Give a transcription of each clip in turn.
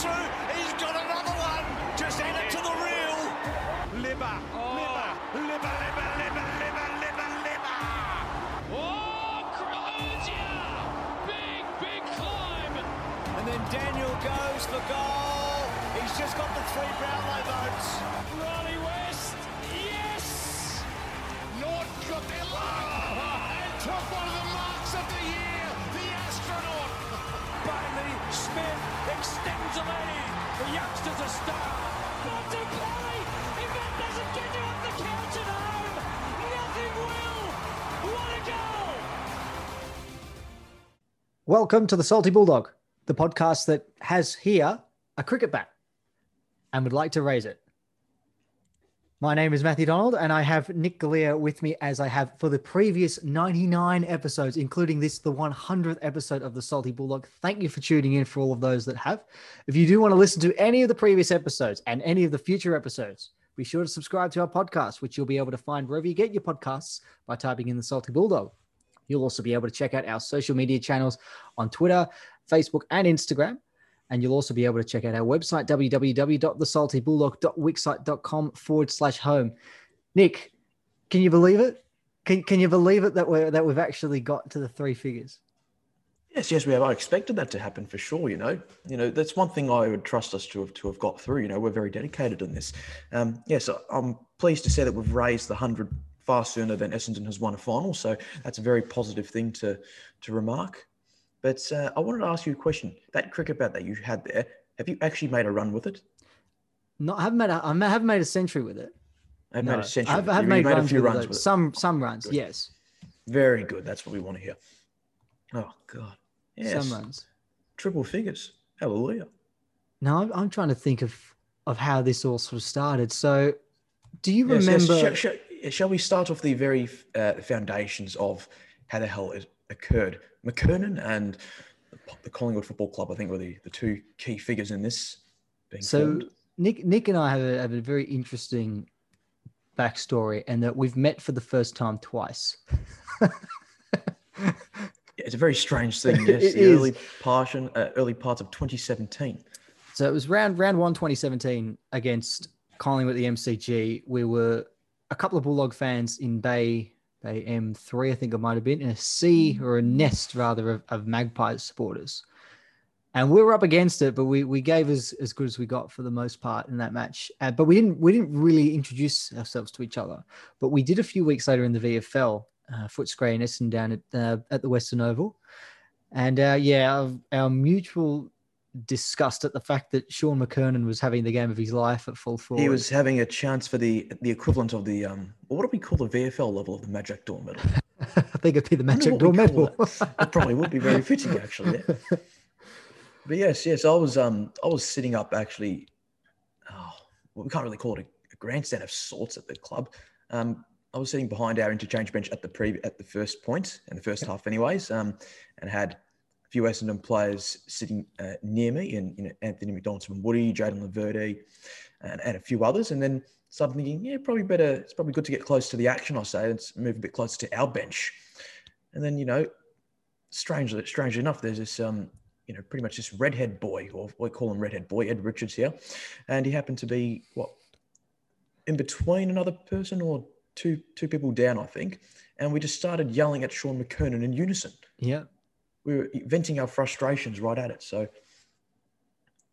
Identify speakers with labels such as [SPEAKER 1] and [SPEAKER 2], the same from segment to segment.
[SPEAKER 1] through. He's got another one. Just head it to the reel. Libba, Libba, oh. Libba, Libba, Libba, Libba, Libba, Libba.
[SPEAKER 2] Oh, Croatia! Big, big climb.
[SPEAKER 1] And then Daniel goes for goal. He's just got the three Brownlow votes.
[SPEAKER 2] Ronnie
[SPEAKER 1] extends the lead. The youngster's a star.
[SPEAKER 2] Play! If that doesn't get you up the couch at home, nothing will! What a goal!
[SPEAKER 3] Welcome to the Salty Bulldog, the podcast that has here a cricket bat and would like to raise it. My name is Matthew Donald, and I have Nick Galea with me as I have for the previous 99 episodes, including this, the 100th episode of the Salty Bulldog. Thank you for tuning in for all of those that have. If you do want to listen to any of the previous episodes and any of the future episodes, be sure to subscribe to our podcast, which you'll be able to find wherever you get your podcasts by typing in the Salty Bulldog. You'll also be able to check out our social media channels on Twitter, Facebook, and Instagram. And you'll also be able to check out our website, www.thesaltybulldog.wixsite.com forward slash home. Nick, can you believe it? Can, can you believe it that we're that we've actually got to the three figures?
[SPEAKER 4] Yes, yes, we have. I expected that to happen for sure. You know, you know that's one thing I would trust us to have to have got through. You know, we're very dedicated in this. Um, yes, I'm pleased to say that we've raised the hundred far sooner than Essendon has won a final. So that's a very positive thing to to remark. But uh, I wanted to ask you a question. That cricket bat that you had there, have you actually made a run with it?
[SPEAKER 3] Not, I haven't made a, I haven't made a century with it.
[SPEAKER 4] I've
[SPEAKER 3] No.
[SPEAKER 4] made a century.
[SPEAKER 3] I've. I've made,
[SPEAKER 4] made a few
[SPEAKER 3] with
[SPEAKER 4] runs
[SPEAKER 3] it.
[SPEAKER 4] with it.
[SPEAKER 3] Some some runs,
[SPEAKER 4] Good.
[SPEAKER 3] yes.
[SPEAKER 4] Very good. That's what we want to hear. Oh God. Yes.
[SPEAKER 3] Some runs.
[SPEAKER 4] Triple figures. Hallelujah.
[SPEAKER 3] No, I'm, I'm trying to think of of how this all sort of started. So, do you
[SPEAKER 4] Yes, yes.
[SPEAKER 3] remember?
[SPEAKER 4] Shall, shall, shall we start off the very uh, foundations of how the hell it occurred? McKernan and the, Collingwood Football Club, I think, were the, the two key figures in this. Being
[SPEAKER 3] So
[SPEAKER 4] formed.
[SPEAKER 3] Nick, Nick and I have a, have a very interesting backstory, and that we've met for the first time twice.
[SPEAKER 4] Yeah, it's a very strange thing. Yes,
[SPEAKER 3] It
[SPEAKER 4] the
[SPEAKER 3] is.
[SPEAKER 4] early portion, uh, early parts of 2017.
[SPEAKER 3] So it was round round one, 2017 against Collingwood at the MCG. We were a couple of Bulldog fans in Bay Bay M3, I think it might have been, in a sea or a nest rather of, of Magpies supporters. And we were up against it, but we, we gave as, as good as we got for the most part in that match. Uh, but we didn't we didn't really introduce ourselves to each other. But we did a few weeks later in the VFL, uh, Footscray and Essendon down at uh, at the Western Oval. And uh, yeah, our, our mutual disgust at the fact that Shaun McKernan was having the game of his life at full forward.
[SPEAKER 4] He was having a chance for the the equivalent of the um, what do we call the VFL level of the Magic Door Medal?
[SPEAKER 3] I think it'd be the Magic Door Medal.
[SPEAKER 4] It probably would be very fitting, actually. yeah. But yes, yes, I was um I was sitting up actually. Oh, well, we can't really call it a, a grandstand of sorts at the club. Um, I was sitting behind our interchange bench at the pre at the first point in the first half, anyways. Um, and had few Essendon players sitting uh, near me, and you know Anthony McDonald from Woody, Jayden Laverde, and, and a few others. And then started thinking, yeah, probably better. It's probably good to get close to the action. I say, let's move a bit closer to our bench. And then you know, strangely, strangely enough, there's this um, you know, pretty much this redhead boy, or we call him redhead boy, Ed Richards here, and he happened to be what in between another person or two two people down, I think, and we just started yelling at Shaun McKernan in unison.
[SPEAKER 3] yeah.
[SPEAKER 4] We were venting our frustrations right at it. So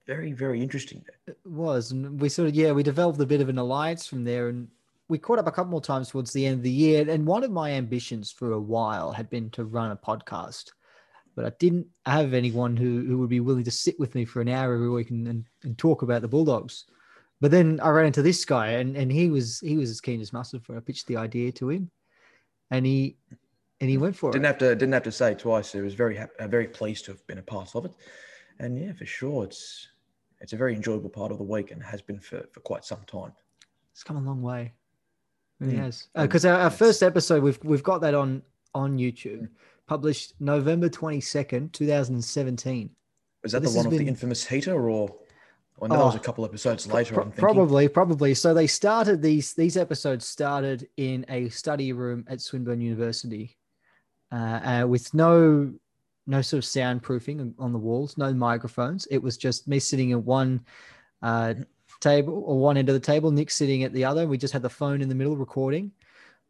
[SPEAKER 4] very, very interesting.
[SPEAKER 3] It was. And we sort of, yeah, we developed a bit of an alliance from there. And we caught up a couple more times towards the end of the year. And one of my ambitions for a while had been to run a podcast. But I didn't have anyone who, who would be willing to sit with me for an hour every week and, and, and talk about the Bulldogs. But then I ran into this guy and, and he was he was as keen as mustard for. I pitched the idea to him and he and he went for
[SPEAKER 4] Didn't
[SPEAKER 3] it.
[SPEAKER 4] have to didn't have to say it twice. I was very happy, uh, very pleased to have been a part of it, and yeah, for sure, it's it's a very enjoyable part of the week and has been for, for quite some time.
[SPEAKER 3] It's come a long way. It really
[SPEAKER 4] Mm.
[SPEAKER 3] has. Because our, our first episode, we've we've got that on on YouTube, published November twenty second, two thousand and seventeen.
[SPEAKER 4] Was that the one of
[SPEAKER 3] been-
[SPEAKER 4] the infamous heater, or I know that was a
[SPEAKER 3] Oh,
[SPEAKER 4] couple episodes later?
[SPEAKER 3] Pro- probably, probably. So they started these these episodes started in a study room at Swinburne University, uh, uh, with no no sort of soundproofing on the walls, no microphones. It was just me sitting at one uh, table or one end of the table, Nick sitting at the other. We just had the phone in the middle recording.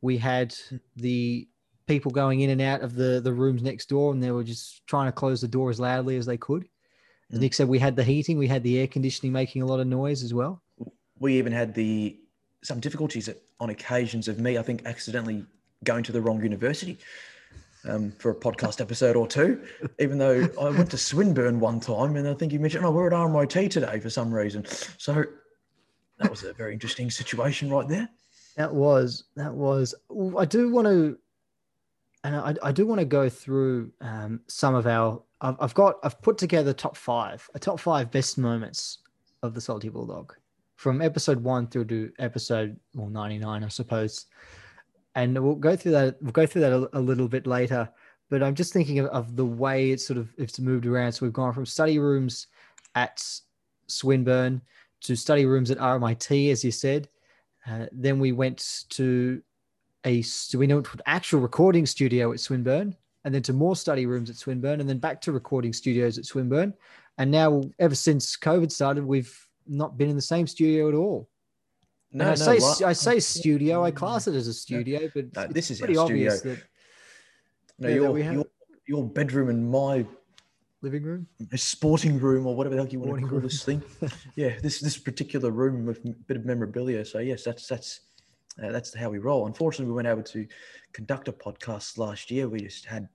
[SPEAKER 3] We had the people going in and out of the the rooms next door, and they were just trying to close the door as loudly as they could. As
[SPEAKER 4] Mm.
[SPEAKER 3] Nick said, we had the heating, we had the air conditioning making a lot of noise as well.
[SPEAKER 4] we even had the some difficulties at, on occasions of me, I think, accidentally going to the wrong university um, for a podcast episode or two. Even though I went to Swinburne one time, and I think you mentioned, "Oh, we're at RMIT today" for some reason. So that was a very interesting situation right there.
[SPEAKER 3] That was that was. I do want to, and I, I do want to go through um, some of our. I've, I've got. I've put together top five, a top five best moments of the Salty Bulldog, from episode one through to episode well ninety nine, I suppose. And we'll go through that. We'll go through that a, a little bit later. But I'm just thinking of, of the way it's sort of it's moved around. So we've gone from study rooms at Swinburne to study rooms at RMIT, as you said. Uh, then we went to a so we to an actual recording studio at Swinburne, and then to more study rooms at Swinburne, and then back to recording studios at Swinburne. And now, ever since COVID started, we've not been in the same studio at all.
[SPEAKER 4] No,
[SPEAKER 3] and I
[SPEAKER 4] no,
[SPEAKER 3] say I say studio, I class it as a studio, but
[SPEAKER 4] No, this is
[SPEAKER 3] pretty obvious that
[SPEAKER 4] no,
[SPEAKER 3] yeah, that
[SPEAKER 4] your, your your bedroom and my
[SPEAKER 3] living room.
[SPEAKER 4] A sporting room or whatever the hell you want to call
[SPEAKER 3] room.
[SPEAKER 4] this thing. yeah, this this particular room with a bit of memorabilia. So yes, that's that's uh, that's how we roll. Unfortunately, we weren't able to conduct a podcast last year. We just had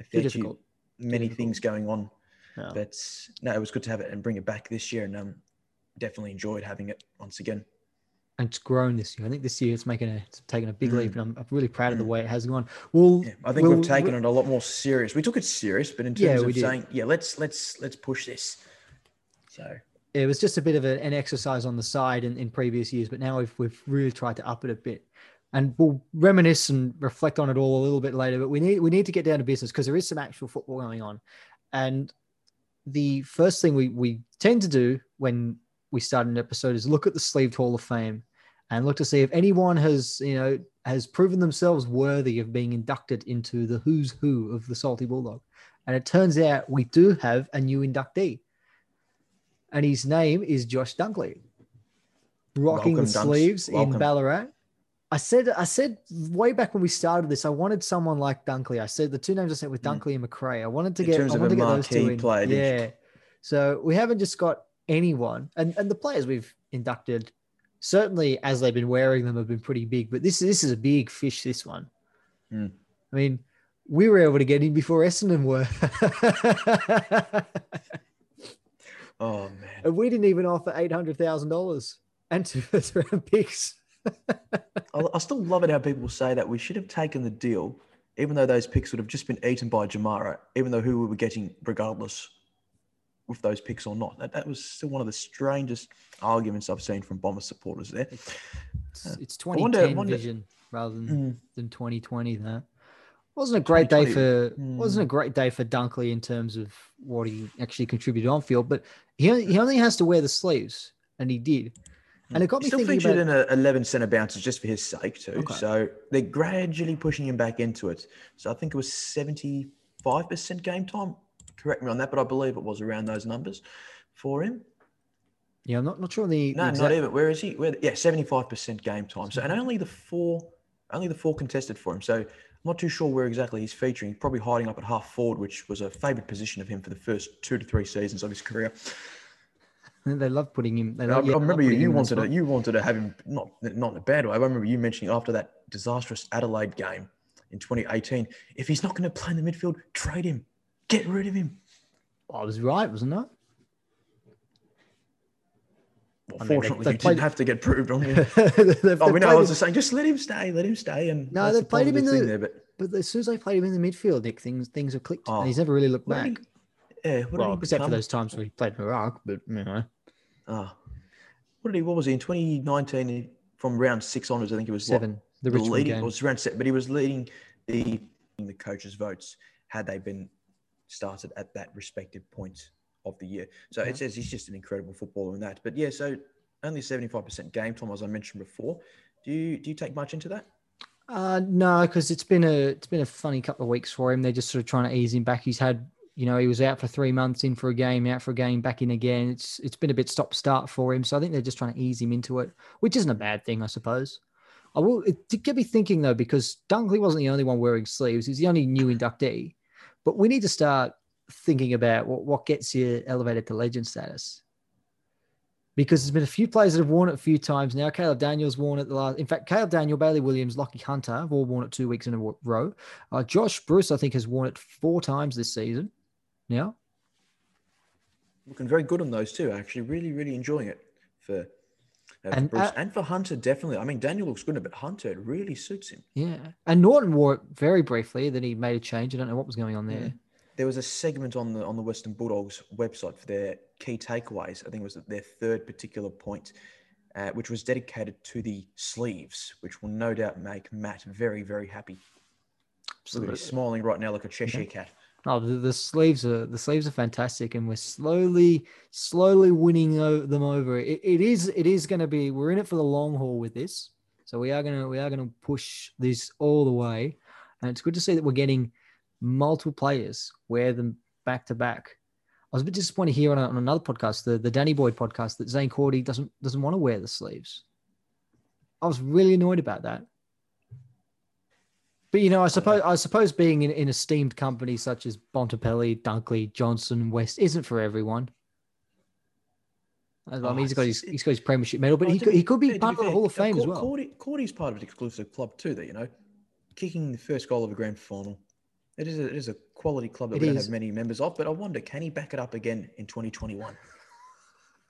[SPEAKER 4] a few,
[SPEAKER 3] difficult.
[SPEAKER 4] many
[SPEAKER 3] difficult.
[SPEAKER 4] things going on.
[SPEAKER 3] No.
[SPEAKER 4] But no, it was good to have it and bring it back this year, and um, definitely enjoyed having it once again.
[SPEAKER 3] And it's grown this year. I think this year it's making a it's taken a big
[SPEAKER 4] Mm.
[SPEAKER 3] leap, and I'm, I'm really proud of the way it has gone. Well,
[SPEAKER 4] Yeah, I think
[SPEAKER 3] we'll-
[SPEAKER 4] we've taken it a lot more serious. We took it serious, but in terms
[SPEAKER 3] Yeah,
[SPEAKER 4] of saying, yeah, let's let's let's push this. So
[SPEAKER 3] it was just a bit of a, an exercise on the side in, in previous years, but now we've we've really tried to up it a bit. And we'll reminisce and reflect on it all a little bit later. But we need we need to get down to business because there is some actual football going on. And the first thing we we tend to do when we start an episode is look at the sleeved Hall of Fame and look to see if anyone has you know has proven themselves worthy of being inducted into the who's who of the Salty Bulldog. And it turns out we do have a new inductee and his name is Josh Dunkley. Rocking
[SPEAKER 4] Welcome,
[SPEAKER 3] the sleeves in. Ballarat. I said, I said way back when we started this, I wanted someone like Dunkley. I said the two names I said with Dunkley and Macrae. I wanted to
[SPEAKER 4] Mm. In
[SPEAKER 3] get, I wanted to get those two in. yeah. So we haven't just got anyone, and and the players we've inducted, certainly as they've been wearing them, have been pretty big. But this this is a big fish. This one.
[SPEAKER 4] Mm.
[SPEAKER 3] I mean, we were able to get in before Essendon were.
[SPEAKER 4] oh man.
[SPEAKER 3] And we didn't even offer eight hundred thousand dollars and two first round picks.
[SPEAKER 4] I, I still love it how people say that we should have taken the deal, even though those picks would have just been eaten by Jamarra, even though who we were getting regardless with those picks or not. That, that was still one of the strangest arguments I've seen from Bomber supporters there.
[SPEAKER 3] It's, it's
[SPEAKER 4] I wonder-
[SPEAKER 3] 2010
[SPEAKER 4] wonder-
[SPEAKER 3] vision rather than,
[SPEAKER 4] Mm.
[SPEAKER 3] than 2020. That wasn't a great day for
[SPEAKER 4] mm.
[SPEAKER 3] wasn't a great day for Dunkley in terms of what he actually contributed on field. But he only, he only has to wear the sleeves, and he did. And it got me
[SPEAKER 4] Still
[SPEAKER 3] thinking
[SPEAKER 4] featured
[SPEAKER 3] about
[SPEAKER 4] in a 11 centre bounces just for his sake too.
[SPEAKER 3] Okay.
[SPEAKER 4] So they're gradually pushing him back into it. So I think it was 75% game time. Correct me on that, but I believe it was around those numbers for him.
[SPEAKER 3] yeah, I'm not not sure the, the
[SPEAKER 4] No,
[SPEAKER 3] exact-
[SPEAKER 4] not even. Where is he? Where, yeah, seventy-five percent game time. So, and only the four, only the four contested for him. So, I'm not too sure where exactly he's featuring. He's probably hiding up at half forward, which was a favourite position of him for the first two to three seasons of his career.
[SPEAKER 3] they love putting him. They
[SPEAKER 4] I,
[SPEAKER 3] love,
[SPEAKER 4] I
[SPEAKER 3] yeah, love
[SPEAKER 4] remember you. You
[SPEAKER 3] him in the
[SPEAKER 4] wanted to. You wanted to have him not not in a bad way. I remember you mentioning after that disastrous Adelaide game in 2018, if he's not going to play in the midfield, trade him, get rid of him.
[SPEAKER 3] I was right, wasn't I?
[SPEAKER 4] Well,
[SPEAKER 3] I mean, they-
[SPEAKER 4] fortunately,
[SPEAKER 3] they
[SPEAKER 4] you didn't have to get proved on.
[SPEAKER 3] They've-
[SPEAKER 4] Oh, we know. I was
[SPEAKER 3] him-
[SPEAKER 4] just saying, just let him stay. Let him stay. And
[SPEAKER 3] No, they
[SPEAKER 4] the
[SPEAKER 3] played him in the-
[SPEAKER 4] there, but
[SPEAKER 3] But as soon as they played him in the midfield, Nick, things things have clicked,
[SPEAKER 4] Oh.
[SPEAKER 3] and he's never really looked
[SPEAKER 4] What
[SPEAKER 3] back.
[SPEAKER 4] he- yeah, what did
[SPEAKER 3] Well, except for those times where he played in Iraq, but you know,
[SPEAKER 4] Ah, what did he? What was he in 2019? From round six onwards, I think it was what,
[SPEAKER 3] seven, the
[SPEAKER 4] the leading.
[SPEAKER 3] game.
[SPEAKER 4] Was round seven, but he was leading the the coaches' votes had they been started at that respective point of the year. So it says he's just an incredible footballer in that. But yeah, so only 75% game time, as I mentioned before. Do you do you take much into that?
[SPEAKER 3] Uh, no, because it's been a it's been a funny couple of weeks for him. They're just sort of trying to ease him back. He's had, you know, he was out for three months, in for a game, out for a game, back in again. It's it's been a bit stop start for him. So I think they're just trying to ease him into it, which isn't a bad thing, I suppose. I will. It did get me thinking though, because Dunkley wasn't the only one wearing sleeves. He's the only new inductee, but we need to start thinking about what what gets you elevated to legend status because there's been a few players that have worn it a few times now. Caleb Daniels worn it the last. In fact, Caleb Daniel, Bailey Williams, Lachie Hunter have all worn it two weeks in a row. Uh, Josh Bruce, I think, has worn it four times this season. Now,
[SPEAKER 4] Looking very good on those two. Actually, really, really enjoying it for
[SPEAKER 3] And,
[SPEAKER 4] Bruce
[SPEAKER 3] uh,
[SPEAKER 4] and for Hunter. Definitely. I mean, Daniel looks good, but Hunter it really suits him.
[SPEAKER 3] yeah, and Naughton wore it very briefly. Then he made a change. I don't know what was going on there.
[SPEAKER 4] There was a segment on the on the Western Bulldogs website for their key takeaways. I think it was their third particular point, uh, which was dedicated to the sleeves, which will no doubt make Matt very, very happy. Absolutely. smiling right now like a Cheshire cat.
[SPEAKER 3] Oh, the, the sleeves are the sleeves are fantastic, and we're slowly, slowly winning o- them over. It, it is it is going to be. We're in it for the long haul with this, so we are gonna we are gonna push this all the way, and it's good to see that we're getting multiple players wear them back to back. I was a bit disappointed here on, a, on another podcast, the the Danny Boyd podcast, that Zaine Cordy doesn't doesn't want to wear the sleeves. I was really annoyed about that. But you know, I suppose I suppose being in, in esteemed companies such as Bontempelli, Dunkley, Johnson, West isn't for everyone. I mean,
[SPEAKER 4] Oh,
[SPEAKER 3] he's got his he's got his premiership medal, but he could,
[SPEAKER 4] be-
[SPEAKER 3] he could be
[SPEAKER 4] yeah, to
[SPEAKER 3] part of the Hall of Fame as well.
[SPEAKER 4] Cordy, Cordy's part of an exclusive club too, though. You know, kicking the first goal of a grand final. It is a, it is a quality club that
[SPEAKER 3] It
[SPEAKER 4] we don't have many members of. But I wonder, can he back it up again in 2021?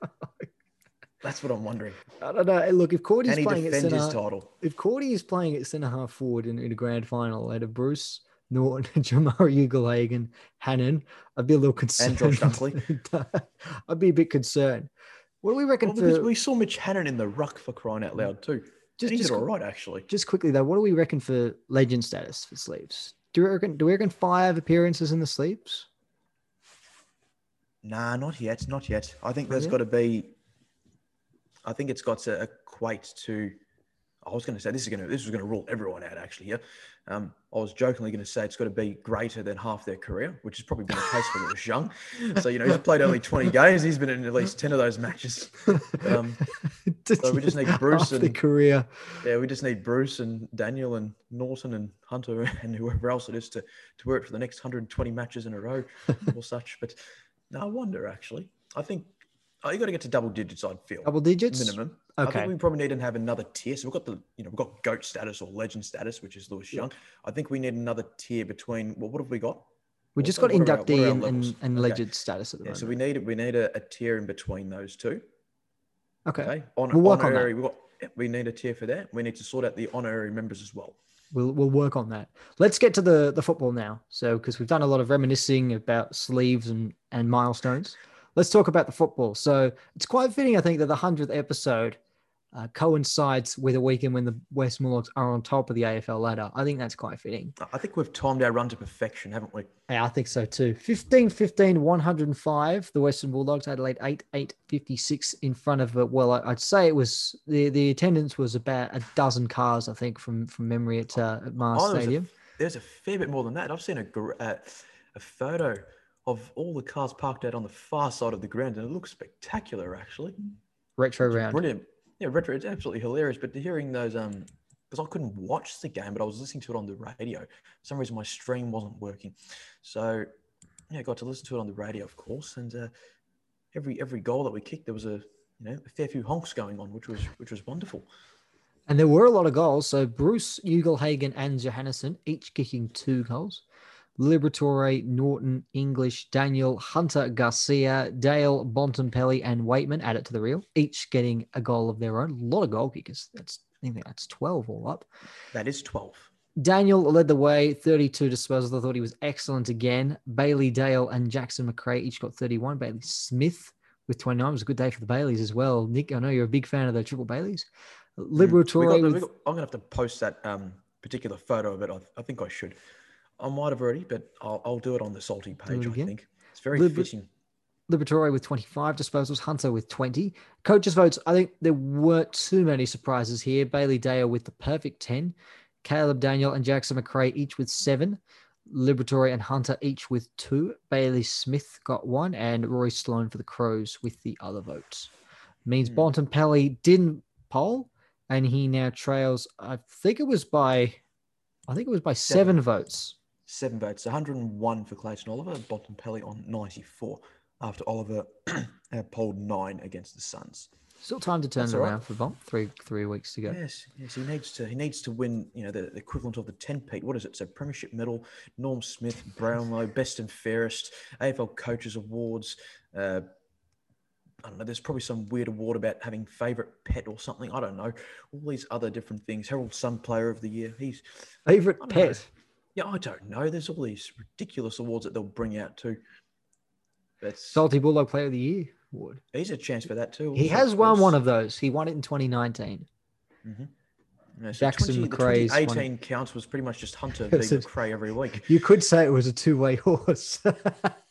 [SPEAKER 4] That's what I'm wondering.
[SPEAKER 3] I don't know. Look, if Cordy's playing at
[SPEAKER 4] defend his title?
[SPEAKER 3] if Cordy is playing at centre half forward in, in a grand final out of Bruce Naughton, Jamarra Ugle-Hagen, Hannan, I'd be a little concerned.
[SPEAKER 4] Josh Dunkley.
[SPEAKER 3] I'd be a bit concerned. What do we reckon
[SPEAKER 4] Well, because
[SPEAKER 3] for
[SPEAKER 4] we saw Mitch Hannan in the ruck for crying out loud too.
[SPEAKER 3] Just-
[SPEAKER 4] he
[SPEAKER 3] just
[SPEAKER 4] did all right actually.
[SPEAKER 3] just quickly though? What do we reckon for legend status for sleeves? Do we reckon? Do we reckon five appearances in the sleeves?
[SPEAKER 4] Nah, not yet, not yet. I think there's got to be. I think it's got to equate to. I was going to say this is going to this was going to rule everyone out actually. Yeah, um, I was jokingly going to say it's got to be greater than half their career, which has probably been the case when for Lewis Young. So you know he's played only 20 games. He's been in at least 10 of those matches. Um, So we just need Bruce
[SPEAKER 3] Half the
[SPEAKER 4] and-
[SPEAKER 3] career.
[SPEAKER 4] yeah, we just need Bruce and Daniel and Naughton and Hunter and whoever else it is to to work for the next 120 matches in a row or such. But no, I wonder actually. I think oh, you got to get to double digits. I'd feel
[SPEAKER 3] Double digits.
[SPEAKER 4] minimum. I think we probably need to have another tier. So we've got the you know we've got goat status or legend status, which is Lewis Young. I think we need another tier between. Well, what have we got?
[SPEAKER 3] We just got
[SPEAKER 4] what are our- what are
[SPEAKER 3] inductee
[SPEAKER 4] our
[SPEAKER 3] and, and, and
[SPEAKER 4] Okay.
[SPEAKER 3] legend status at the
[SPEAKER 4] Yeah,
[SPEAKER 3] moment.
[SPEAKER 4] so we need we need a, a tier in between those two.
[SPEAKER 3] okay.
[SPEAKER 4] Okay, on,
[SPEAKER 3] We'll work on that.
[SPEAKER 4] We got yeah, we need a tier for that. We need to sort out the honorary members as well.
[SPEAKER 3] We'll we'll work on that. Let's get to the the football now. So because we've done a lot of reminiscing about sleeves and and milestones, let's talk about the football. So it's quite fitting, I think, that the hundredth episode uh, coincides with a weekend when the West Bulldogs are on top of the AFL ladder. I think that's quite fitting.
[SPEAKER 4] I- think we've timed our run to perfection, haven't we?
[SPEAKER 3] Yeah, I think so too. 15 15 105. The Western Bulldogs, Adelaide 8 8 56 in front of it. Well, I'd say it was the, the attendance was about a dozen cars, I think, from from memory at, uh, at Mars
[SPEAKER 4] Oh, there's a-
[SPEAKER 3] Stadium.
[SPEAKER 4] There's a fair bit more than that. I've seen a uh, a photo of all the cars parked out on the far side of the ground, and it looks spectacular, actually.
[SPEAKER 3] Retro round.
[SPEAKER 4] Brilliant. Yeah, retro. It's absolutely hilarious. But hearing those, um, because I couldn't watch the game, but I was listening to it on the radio. For some reason, my stream wasn't working, so yeah, I got to listen to it on the radio, of course. And uh, every every goal that we kicked, there was a you know a fair few honks going on, which was which was wonderful.
[SPEAKER 3] And there were a lot of goals. So Bruce, Ugle-Hagen, and Johannisen each kicking two goals. Liberatore, Naughton, English, Daniel, Hunter, Garcia, Dale, Bontempelli, and Weightman add it to the reel, each getting a goal of their own. A lot of goal kickers. That's I think that's 12 all up.
[SPEAKER 4] That is twelve.
[SPEAKER 3] Daniel led the way, 32 disposals. I thought he was excellent again. Bailey Dale and Jackson Macrae each got 31. Bailey Smith with 29 it was a good day for the Baileys as well. Nick, I know you're a big fan of the triple Baileys.
[SPEAKER 4] Mm.
[SPEAKER 3] Liberatore
[SPEAKER 4] got
[SPEAKER 3] with
[SPEAKER 4] I'm gonna have to post that um, particular photo of it. I, I think I should. I might have already, but I'll, I'll do it on the salty page. I think it's very
[SPEAKER 3] Liber-
[SPEAKER 4] fitting.
[SPEAKER 3] Liberatore with 25 disposals, Hunter with 20. Coaches votes, I think there weren't too many surprises here. Bailey Dale with the perfect 10. Caleb Daniel and Jackson Macrae each with seven. Liberatore and Hunter each with two. Bailey Smith got one, and Rory Sloane for the Crows with the other votes. Means
[SPEAKER 4] Hmm.
[SPEAKER 3] Bontempelli didn't poll, and he now trails. I think it was by, I think it was by seven,
[SPEAKER 4] Seven.
[SPEAKER 3] votes.
[SPEAKER 4] Seven votes, 101 for Clayton Oliver, Bontempelli on 94 after Oliver uh, polled nine against the Suns.
[SPEAKER 3] Still time to turn
[SPEAKER 4] That's
[SPEAKER 3] it
[SPEAKER 4] all right.
[SPEAKER 3] around for Bont. Three three weeks to go.
[SPEAKER 4] Yes, yes, he needs to. He needs to win. You know, the, the equivalent of the ten Pete. What is it? So Premiership medal, Norm Smith, Brownlow, Best and Fairest, AFL Coaches Awards. Uh, I don't know. There's probably some weird award about having favourite pet or something. I don't know. All these other different things. Herald Sun Player of the Year. He's
[SPEAKER 3] Favorite
[SPEAKER 4] pet. know. Yeah. I don't know. There's all these ridiculous awards that they'll bring out too. But
[SPEAKER 3] Salty Bulldog Player of the Year award.
[SPEAKER 4] he's a chance for that too.
[SPEAKER 3] He has won one of those. He won it in 2019. Mm-hmm.
[SPEAKER 4] Yeah, so
[SPEAKER 3] Jackson
[SPEAKER 4] 20 the
[SPEAKER 3] Macrae's one.
[SPEAKER 4] 2018 counts was pretty much just Hunter v Macrae every week.
[SPEAKER 3] You could say it was a two-way horse.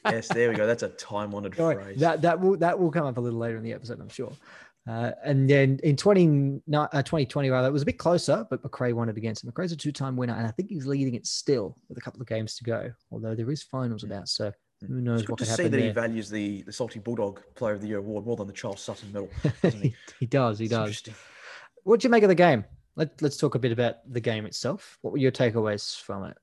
[SPEAKER 4] yes, there we go. That's a time-honored phrase.
[SPEAKER 3] that that will that will come up a little later in the episode, I'm sure. Uh, and then in 20, uh, 2020, rather, it was a bit closer, but Macrae won it against him. Macrae's a two-time winner, and I think he's leading it still with a couple of games to go. Although there is finals about, so who knows
[SPEAKER 4] it's
[SPEAKER 3] what could
[SPEAKER 4] to see that he values the, the Salty Bulldog Player of the Year award more than the Charles Sutton medal. doesn't he?
[SPEAKER 3] he, does, he
[SPEAKER 4] It's
[SPEAKER 3] does. What do you make of the game? Let, let's talk a bit about the game itself. What were your takeaways from it?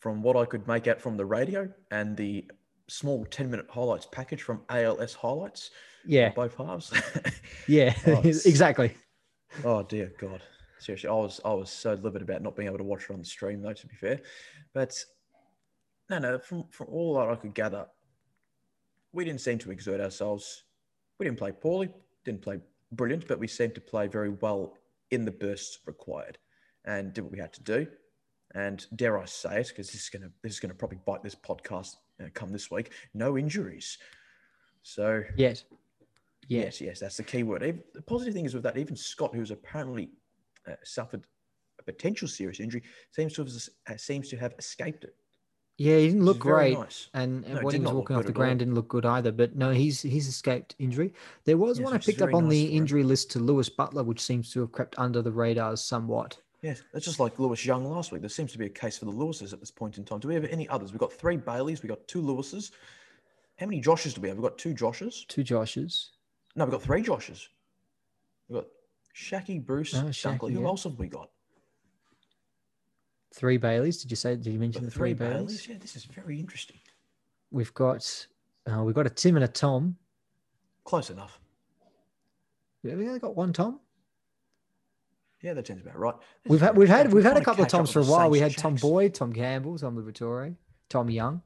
[SPEAKER 4] From what I could make out from the radio and the small 10-minute highlights package from ALS highlights,
[SPEAKER 3] Yeah,
[SPEAKER 4] both halves.
[SPEAKER 3] yeah,
[SPEAKER 4] Oh,
[SPEAKER 3] exactly.
[SPEAKER 4] Oh dear God! Seriously, I was I was so livid about not being able to watch it on the stream, though. To be fair, but no, no. From from all that I could gather, we didn't seem to exert ourselves. We didn't play poorly, didn't play brilliant, but we seemed to play very well in the bursts required, and did what we had to do. And dare I say it, because this is gonna this is gonna probably bite this podcast uh, come this week. No injuries, so
[SPEAKER 3] Yes.
[SPEAKER 4] Yes, yes, that's the key word. The positive thing is with that, even Scott, who's apparently uh, suffered a potential serious injury, seems to have uh, seems to have escaped it.
[SPEAKER 3] Yeah, he didn't look great,
[SPEAKER 4] nice.
[SPEAKER 3] and, and
[SPEAKER 4] No,
[SPEAKER 3] when he was walking off the ground didn't look good either. But no, he's he's escaped injury. There was
[SPEAKER 4] Yes,
[SPEAKER 3] one I picked up on
[SPEAKER 4] nice
[SPEAKER 3] the injury list to Louis Butler, which seems to have crept under the radars somewhat.
[SPEAKER 4] Yes, that's just like Lewis Young last week. There seems to be a case for the Lewises at this point in time. Do we have any others? We've got three Baileys, we've got two Lewises. How many Joshes do we have? We've got two Joshes.
[SPEAKER 3] Two Joshes.
[SPEAKER 4] No, we've got three Joshes. We've got Shacky, Bruce,
[SPEAKER 3] Oh,
[SPEAKER 4] Dunkley.
[SPEAKER 3] Shacky,
[SPEAKER 4] Who else have we got?
[SPEAKER 3] Three Baileys. Did you say? Did you mention the three,
[SPEAKER 4] three
[SPEAKER 3] Baileys?
[SPEAKER 4] Baileys. Yeah, this is very interesting.
[SPEAKER 3] We've got uh, we've got a Tim and a Tom.
[SPEAKER 4] Close enough.
[SPEAKER 3] Yeah, we only got one Tom.
[SPEAKER 4] Yeah, that sounds about right. This
[SPEAKER 3] We've had we've had we've had a couple of Toms for a while. We had Tom. Boyd, Tom Campbell, Tom Liberatore, Tom Young.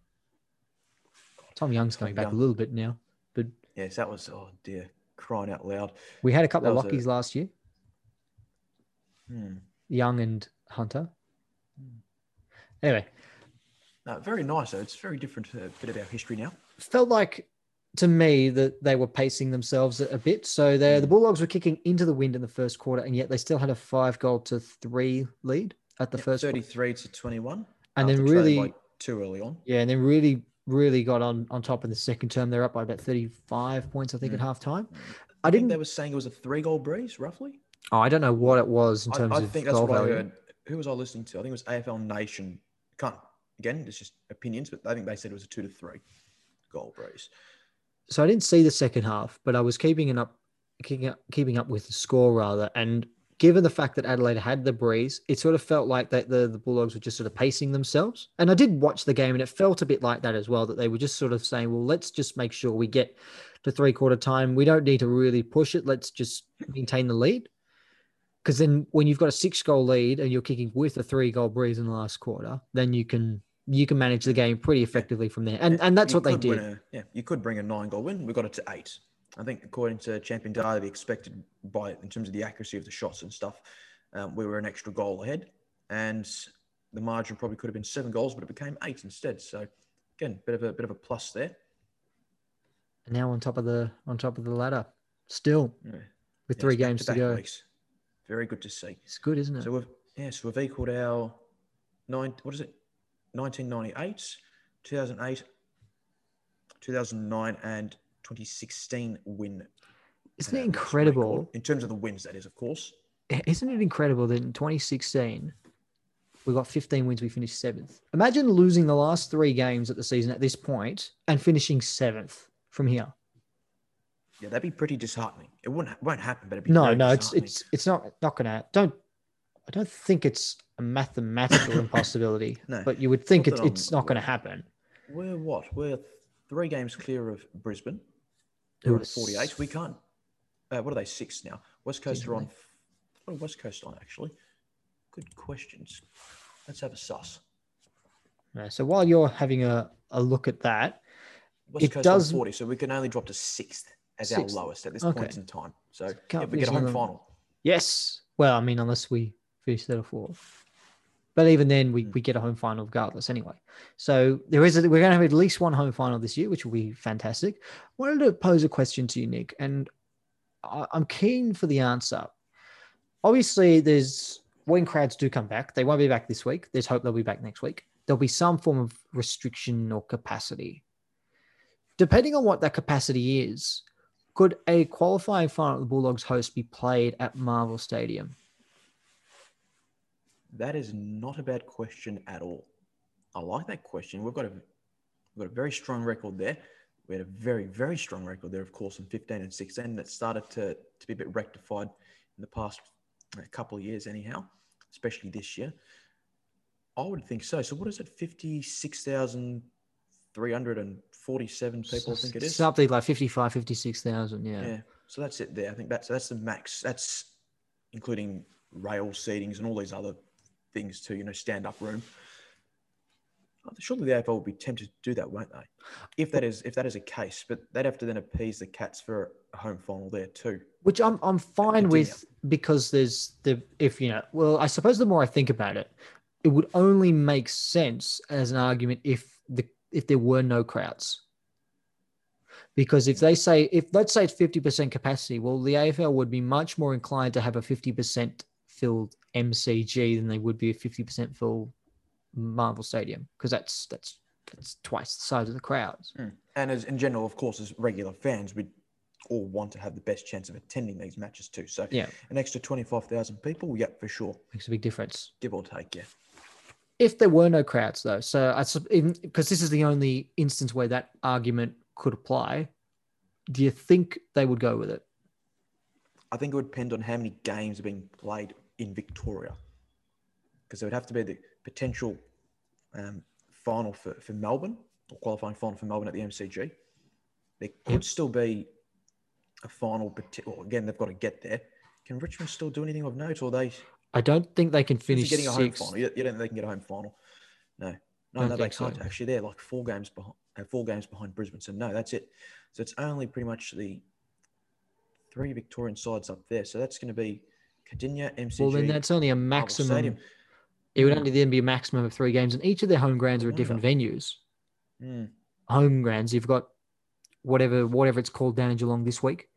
[SPEAKER 3] Tom Young's
[SPEAKER 4] Tom
[SPEAKER 3] coming back a little bit now, but
[SPEAKER 4] Yes, that was oh dear, crying out loud.
[SPEAKER 3] we had a couple
[SPEAKER 4] That
[SPEAKER 3] of
[SPEAKER 4] was a-
[SPEAKER 3] Lachies last year,
[SPEAKER 4] Hmm.
[SPEAKER 3] Young and Hunter. Anyway,
[SPEAKER 4] No, very nice though. It's very different uh, bit of our history now.
[SPEAKER 3] felt like to me that they were pacing themselves a a bit. So the the. Bulldogs were kicking into the wind in the first quarter, and yet they still had a five goal to three lead at the
[SPEAKER 4] Yeah,
[SPEAKER 3] first.
[SPEAKER 4] thirty-three to twenty-one,
[SPEAKER 3] And then really-
[SPEAKER 4] too early on.
[SPEAKER 3] Yeah, and then really, really got on on top in the second term. They're up by about thirty five points, I think, at hmm. half time. Hmm. I
[SPEAKER 4] I think
[SPEAKER 3] didn't.
[SPEAKER 4] they were saying it was a three-goal breeze, roughly.
[SPEAKER 3] oh, I don't know what it was in terms
[SPEAKER 4] I
[SPEAKER 3] of I
[SPEAKER 4] think that's
[SPEAKER 3] goal
[SPEAKER 4] what
[SPEAKER 3] value.
[SPEAKER 4] I heard. Who was I listening to? I think it was AFL Nation. Can't again. It's just opinions, but I think they said it was a two to three goal breeze.
[SPEAKER 3] so I didn't see the second half, but I was keeping it up, keeping up, keeping up with the score rather. And given the fact that Adelaide had the breeze, it sort of felt like that the, the Bulldogs were just sort of pacing themselves. And I did watch the game, and it felt a bit like that as well. That they were just sort of saying, "Well, let's just make sure we get to three quarter time. We don't need to really push it. Let's just maintain the lead." Because then, when you've got a six goal lead and you're kicking with a three goal breeze in the last quarter, then you can you can manage the game pretty effectively from there. And and that's
[SPEAKER 4] You
[SPEAKER 3] what they did.
[SPEAKER 4] A, yeah, you could bring a nine-goal win. We got it to eight. I think according to champion data, the expected by in terms of the accuracy of the shots and stuff, um, we were an extra goal ahead, and the margin probably could have been seven goals, but it became eight instead. So again, bit of a bit of a plus there.
[SPEAKER 3] And now on top of the on top of the ladder, still
[SPEAKER 4] Yeah.
[SPEAKER 3] with
[SPEAKER 4] Yeah,
[SPEAKER 3] three games to
[SPEAKER 4] back-to-back
[SPEAKER 3] go.
[SPEAKER 4] weeks. Very good to see.
[SPEAKER 3] It's good, isn't it?
[SPEAKER 4] So we've yeah, so we've equaled our nine. What is it? 1998, 2008, 2009, and 2016 win.
[SPEAKER 3] Isn't
[SPEAKER 4] uh,
[SPEAKER 3] it incredible?
[SPEAKER 4] in terms of the wins? That is, of course.
[SPEAKER 3] Isn't it incredible that in 2016 We got 15 wins. We finished seventh. Imagine losing the last three games of the season at this point and finishing seventh from here.
[SPEAKER 4] Yeah, that'd be pretty disheartening. It wouldn't won't happen, but it'd be
[SPEAKER 3] No, no, it's it's it's not not gonna. Don't I don't think it's a mathematical impossibility.
[SPEAKER 4] No,
[SPEAKER 3] but you would think
[SPEAKER 4] not
[SPEAKER 3] it's
[SPEAKER 4] I'm
[SPEAKER 3] it's not going to happen.
[SPEAKER 4] We're what? We're three games clear of Brisbane.
[SPEAKER 3] Who are
[SPEAKER 4] are 48. We can't. Uh, what are they? Six now. West Coast are on. What are West Coast on actually? Good questions. Let's have a suss.
[SPEAKER 3] Yeah, so while you're having a, a look at that,
[SPEAKER 4] West
[SPEAKER 3] It
[SPEAKER 4] Coast
[SPEAKER 3] does-
[SPEAKER 4] on 40, so we can only drop to sixth as
[SPEAKER 3] Sixth.
[SPEAKER 4] our lowest at this
[SPEAKER 3] Okay.
[SPEAKER 4] point in time. So if we get a home final,
[SPEAKER 3] yes, well, I mean, unless we finish third or fourth, but even then,
[SPEAKER 4] Hmm.
[SPEAKER 3] we, we get a home final regardless anyway. So there is a, we're going to have at least one home final this year, which will be fantastic. I wanted to pose a question to you, Nick, and I, I'm keen for the answer. Obviously, there's when crowds do come back, they won't be back this week. There's hope they'll be back next week. There'll be some form of restriction or capacity. Depending on what that capacity is, could a qualifying final of the Bulldogs host be played at Marvel Stadium?
[SPEAKER 4] That is not a bad question at all. I like that question. We've got a we've got a very strong record there. We had a very very strong record there, of course, in 15 and 16. That started to to be a bit rectified in the past uh, couple of years, anyhow, especially this year. I would think so. So what is it? 56,347 people, I think it is.
[SPEAKER 3] Something like 55, 56,000. Yeah.
[SPEAKER 4] Yeah. So that's it there. I think that's that's the max. That's including rail seatings and all these other things to You know, stand up room. Uh, Surely the AFL will be tempted to do that, won't they? If that is if that is a case, but they'd have to then appease the Cats for a home final there too.
[SPEAKER 3] Which I'm I'm fine with because there's the if you know well I suppose the more I think about it, it would only make sense as an argument if the if there were no crowds. Because if they say if let's say it's fifty percent capacity, well the AFL would be much more inclined to have a fifty percent filled MCG than they would be a fifty percent full Marvel Stadium because that's that's that's twice the size of the crowds. Mm.
[SPEAKER 4] And as in general, of course, as regular fans, we all want to have the best chance of attending these matches too. So
[SPEAKER 3] Yeah.
[SPEAKER 4] an extra twenty five thousand people, yeah, for sure,
[SPEAKER 3] Makes a big difference.
[SPEAKER 4] give or take, yeah.
[SPEAKER 3] if there were no crowds though so i because this is the only instance where that argument could apply do you think they would go with it
[SPEAKER 4] I think it would depend on how many games are being played in Victoria. Because there would have to be the potential um, final for, for Melbourne, or qualifying final for Melbourne at the MCG. There could still be a final, well, again, they've got to get there. Can Richmond still do anything of note, or they
[SPEAKER 3] i don't think they can
[SPEAKER 4] finish getting a home
[SPEAKER 3] sixth.
[SPEAKER 4] final? You, you don't think they can get a home final? No, no, no, they can't. Actually, they're like four games behind, uh, four games behind Brisbane. So no, that's it. So it's only pretty much the three Victorian sides up there. So that's going to be Kardinia, MCG.
[SPEAKER 3] well then that's only a maximum it would
[SPEAKER 4] Hmm.
[SPEAKER 3] only then be a maximum of three games and each of their home grounds are at different venues
[SPEAKER 4] Hmm.
[SPEAKER 3] home grounds you've got whatever whatever it's called down in geelong this week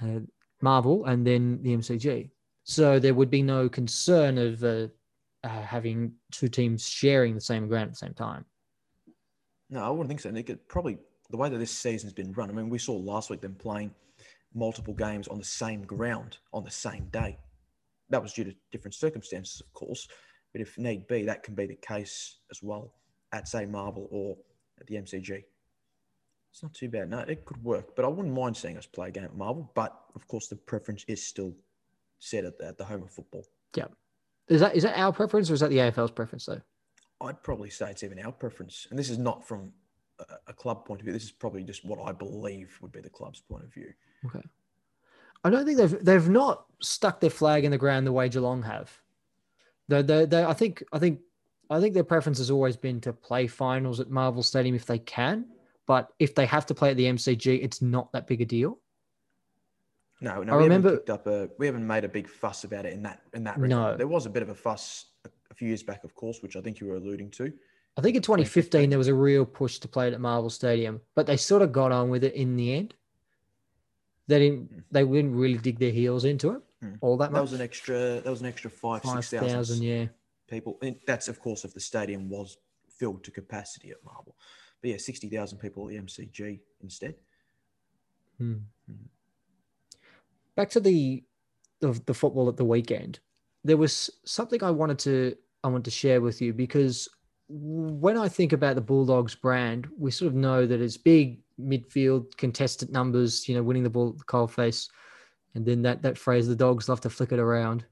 [SPEAKER 3] uh, marvel and then the mcg so there would be no concern of uh, uh, having two teams sharing the same ground at the same time
[SPEAKER 4] No, I wouldn't think so. Nick. It probably the way that this season's been run. I mean, we saw last week them playing multiple games on the same ground on the same day. That was due to different circumstances, of course. But if need be, that can be the case as well at say Marvel or at the MCG. It's not too bad. No, it could work. But I wouldn't mind seeing us play a game at Marvel. But of course, the preference is still set at the, at the home of football.
[SPEAKER 3] Yeah. Is that is that our preference or is that the AFL's preference though?
[SPEAKER 4] I'd probably say it's even our preference. And this is not from a, a club point of view. This is probably just what I believe would be the club's point of view.
[SPEAKER 3] Okay. I don't think they've they've not stuck their flag in the ground the way Geelong have. They they they I think I think I think their preference has always been to play finals at Marvel Stadium if they can, but if they have to play at the MCG, it's not that big a deal.
[SPEAKER 4] No, no,
[SPEAKER 3] I
[SPEAKER 4] we
[SPEAKER 3] remember-
[SPEAKER 4] haven't picked up a. We haven't made a big fuss about it in that in that.
[SPEAKER 3] No.
[SPEAKER 4] there was a bit of a fuss a, a few years back, of course, which I think you were alluding to.
[SPEAKER 3] I think in 2015 there was a real push to play it at Marvel Stadium, but they sort of got on with it in the end. They didn't they didn't really dig their heels into it
[SPEAKER 4] Hmm.
[SPEAKER 3] all that
[SPEAKER 4] That
[SPEAKER 3] much.
[SPEAKER 4] was an extra. That was an extra five,
[SPEAKER 3] Five
[SPEAKER 4] six thousand
[SPEAKER 3] yeah.
[SPEAKER 4] people. And that's of course if the stadium was filled to capacity at Marvel. But yeah, sixty thousand people at the MCG instead.
[SPEAKER 3] Hmm. Back to the, the the football at the weekend. There was something I wanted to I want to share with you because when I think about the Bulldogs brand, we sort of know that it's big midfield, contested numbers, you know, winning the ball at the coal face. And then that that phrase, the dogs love to flick it around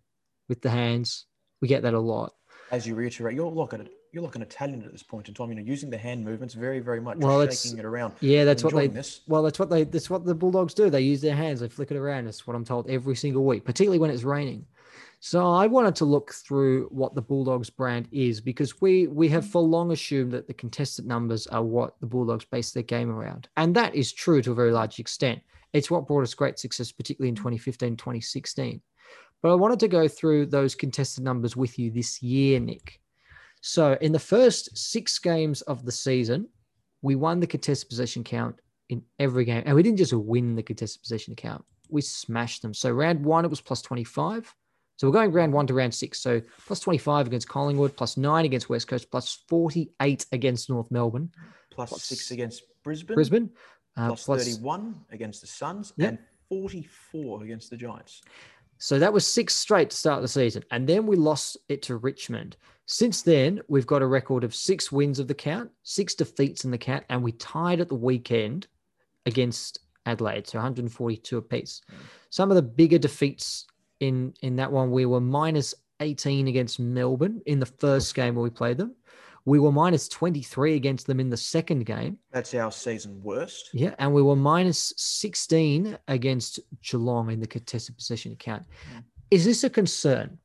[SPEAKER 3] with the hands. We get that a lot.
[SPEAKER 4] As you reiterate, you're like an you're like an Italian at this point in time. You know, using the hand movements very, very much,
[SPEAKER 3] Well,
[SPEAKER 4] shaking it around.
[SPEAKER 3] Yeah, that's what they.
[SPEAKER 4] this.
[SPEAKER 3] Well, that's what they. That's what the Bulldogs do. They use their hands. They flick it around. That's what I'm told every single week, particularly when it's raining. So I wanted to look through what the Bulldogs brand is because we we have mm-hmm. for long assumed that the contested numbers are what the Bulldogs base their game around, and that is true to a very large extent. It's what brought us great success, particularly in mm-hmm. 2015, 2016. But I wanted to go through those contested numbers with you this year, Nick. So in the first six games of the season, we won the contested possession count in every game. And we didn't just win the contested possession count, we smashed them. So round one, it was plus 25. So we're going round one to round six. So plus 25 against Collingwood, plus nine against West Coast, plus 48 against North Melbourne,
[SPEAKER 4] Plus
[SPEAKER 3] Plus
[SPEAKER 4] six against Brisbane,
[SPEAKER 3] Brisbane, uh,
[SPEAKER 4] plus
[SPEAKER 3] plus-
[SPEAKER 4] 31 against the Suns, and 44 against the Giants.
[SPEAKER 3] So that was six straight to start the season. And then we lost it to Richmond. Since then, we've got a record of six wins of the count, six defeats in the count, and we tied at the weekend against Adelaide. So 142 apiece. Some of the bigger defeats in, in that one, we were minus 18 against Melbourne in the first game where we played them. We were minus 23 against them in the second game.
[SPEAKER 4] That's our season worst.
[SPEAKER 3] Yeah, and we were minus 16 against Geelong in the contested possession account. Hmm. Is this a concern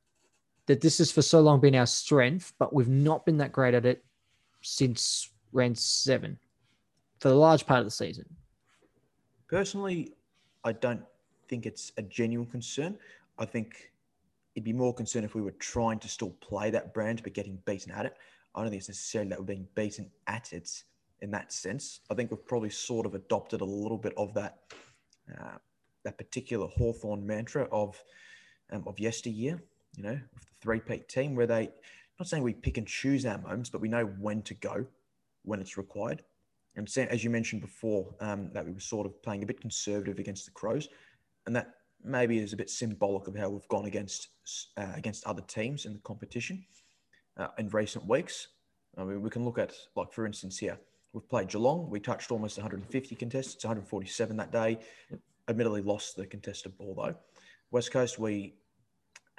[SPEAKER 3] that this has for so long been our strength, but we've not been that great at it since round seven for the large part of the season?
[SPEAKER 4] Personally, I don't think it's a genuine concern. I think it'd be more concerned if we were trying to still play that brand but getting beaten at it. I don't think it's necessarily that we're being beaten at it in that sense. I think we've probably sort of adopted a little bit of that uh, that particular Hawthorn mantra of um, of yesteryear, you know, with the three-peat team where they not saying we pick and choose our moments, but we know when to go when it's required. And as you mentioned before, um, that we were sort of playing a bit conservative against the Crows, and that maybe is a bit symbolic of how we've gone against uh, against other teams in the competition uh, in recent weeks. I mean, we can look at like for instance here, we've played Geelong. We touched almost 150 contests, 147 that day. Admittedly, lost the contested ball though. West Coast, we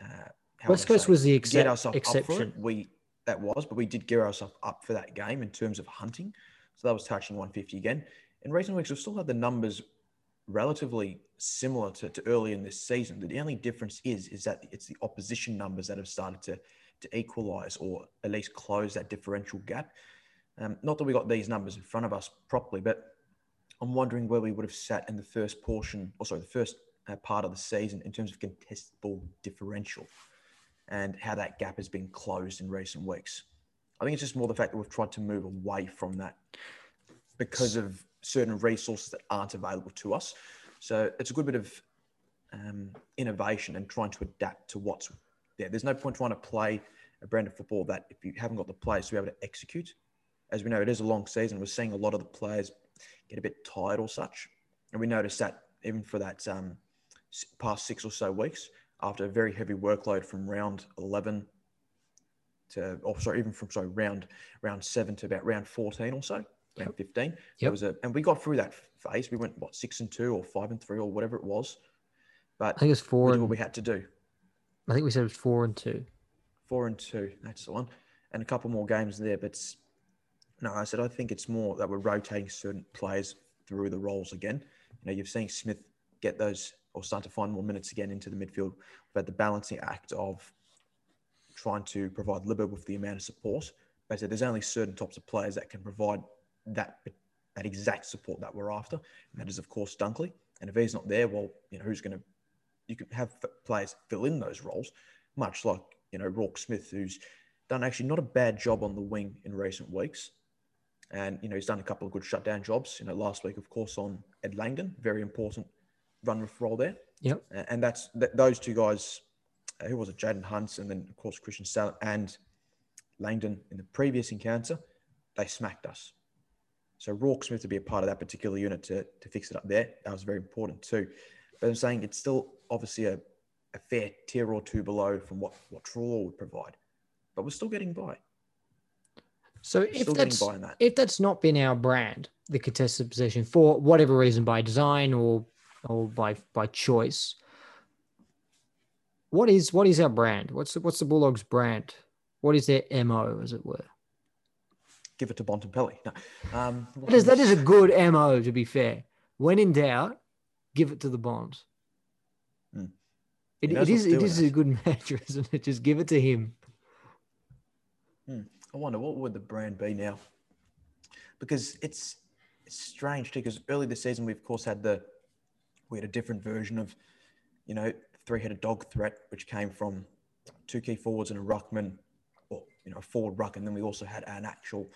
[SPEAKER 4] uh,
[SPEAKER 3] West Coast
[SPEAKER 4] say,
[SPEAKER 3] was the
[SPEAKER 4] get
[SPEAKER 3] excep-
[SPEAKER 4] ourselves up for
[SPEAKER 3] exception.
[SPEAKER 4] We that was, but we did gear ourselves up for that game in terms of hunting. So that was touching 150 again. In recent weeks, we've still had the numbers relatively similar to, to early in this season. The only difference is is that it's the opposition numbers that have started to to equalise or at least close that differential gap. Um, not that we got these numbers in front of us properly, but I'm wondering where we would have sat in the first portion, or sorry, the first uh, part of the season in terms of contestable differential and how that gap has been closed in recent weeks. I think it's just more the fact that we've tried to move away from that because of certain resources that aren't available to us. So it's a good bit of um, innovation and trying to adapt to what's there. There's no point trying to play a brand of football that if you haven't got the players to be able to execute. As we know, it is a long season. We're seeing a lot of the players get a bit tired or such. And we noticed that even for that um, past six or so weeks, after a very heavy workload from round 11 to, oh, sorry, even from, sorry, round, round seven to about round 14 or so, round 15. There
[SPEAKER 3] Yep.
[SPEAKER 4] was a, and we got through that phase. We went, what, six and two or five and three or whatever it was. But
[SPEAKER 3] I think it's four
[SPEAKER 4] we
[SPEAKER 3] and
[SPEAKER 4] what we had to do.
[SPEAKER 3] I think we said it was four and two.
[SPEAKER 4] Four and two, that's the one. And a couple more games there. But no, I said I think it's more that we're rotating certain players through the roles again. You know, you've seen Smith get those or start to find more minutes again into the midfield. Had the balancing act of trying to provide Libba with the amount of support. But I said there's only certain types of players that can provide that that exact support that we're after, and that is of course Dunkley. And if he's not there, well, you know who's going to? You can have players fill in those roles, much like you know Roarke Smith, who's done actually not a bad job on the wing in recent weeks. And you know he's done a couple of good shutdown jobs. You know last week, of course, on Ed Langdon, very important run with role there.
[SPEAKER 3] Yep.
[SPEAKER 4] And that's th- those two guys. Uh, who was it? Jayden Hunt, and then of course Christian Sal and Langdon in the previous encounter. They smacked us. So Roarke Smith to be a part of that particular unit to, to fix it up there, that was very important too. But I'm saying it's still obviously a, a fair tier or two below from what, what Treloar would provide. but we're still getting by.
[SPEAKER 3] So if that's
[SPEAKER 4] by that.
[SPEAKER 3] if that's not been our brand, the contested possession for whatever reason, by design or or by by choice, what is what is our brand? What's the, what's the Bulldogs brand? What is their mo, as it were?
[SPEAKER 4] Give it to Bontempelli. No. Um,
[SPEAKER 3] That is that is a good mo. To be fair, when in doubt, give it to the Bonds.
[SPEAKER 4] Hmm.
[SPEAKER 3] It, it is it is
[SPEAKER 4] it.
[SPEAKER 3] a good measure, isn't it? Just give it to him.
[SPEAKER 4] I wonder what would the brand be now? Because it's it's strange too. Because early this season, we of course had the we had a different version of you know three-headed dog threat, which came from two key forwards and a ruckman, or you know a forward ruck, and then we also had an actual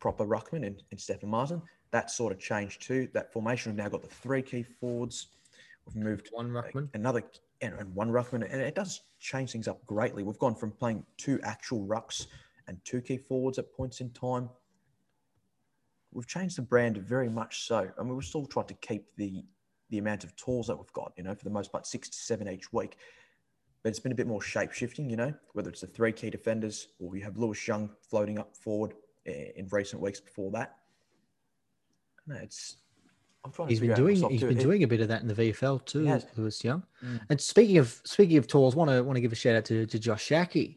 [SPEAKER 4] proper ruckman in, in Stefan Martin. That sort of changed too. That formation we've now got the three key forwards. We've moved
[SPEAKER 3] One ruckman.
[SPEAKER 4] another and, and one ruckman, and it does change things up greatly. We've gone from playing two actual rucks and two key forwards at points in time. We've changed the brand very much so. I mean, we've still tried to keep the the amount of tools that we've got, you know, for the most part, six to seven each week. But it's been a bit more shape shifting, you know, whether it's the three key defenders or you have Lewis Young floating up forward in recent weeks before that. No, it's. I'm trying
[SPEAKER 3] He's been doing he's
[SPEAKER 4] too.
[SPEAKER 3] been
[SPEAKER 4] It-
[SPEAKER 3] doing a bit of that in the VFL too. Lewis Young.
[SPEAKER 4] Mm.
[SPEAKER 3] And speaking of speaking of tools, want to want to give a shout out to, to Josh Schache,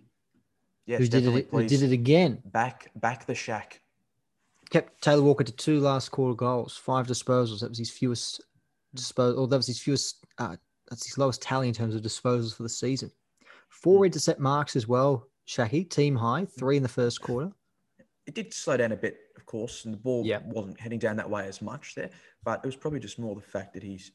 [SPEAKER 4] Yes,
[SPEAKER 3] who did it who did it again.
[SPEAKER 4] Back, back the shack.
[SPEAKER 3] kept Taylor Walker to two last quarter goals, five disposals. That was his fewest disposal, or that was his fewest. Uh, that's his lowest tally in terms of disposals for the season. Four intercept marks as well. Schache team high, three in the first quarter.
[SPEAKER 4] It did slow down a bit, of course, and the ball
[SPEAKER 3] Yeah.
[SPEAKER 4] wasn't heading down that way as much there. But it was probably just more the fact that he's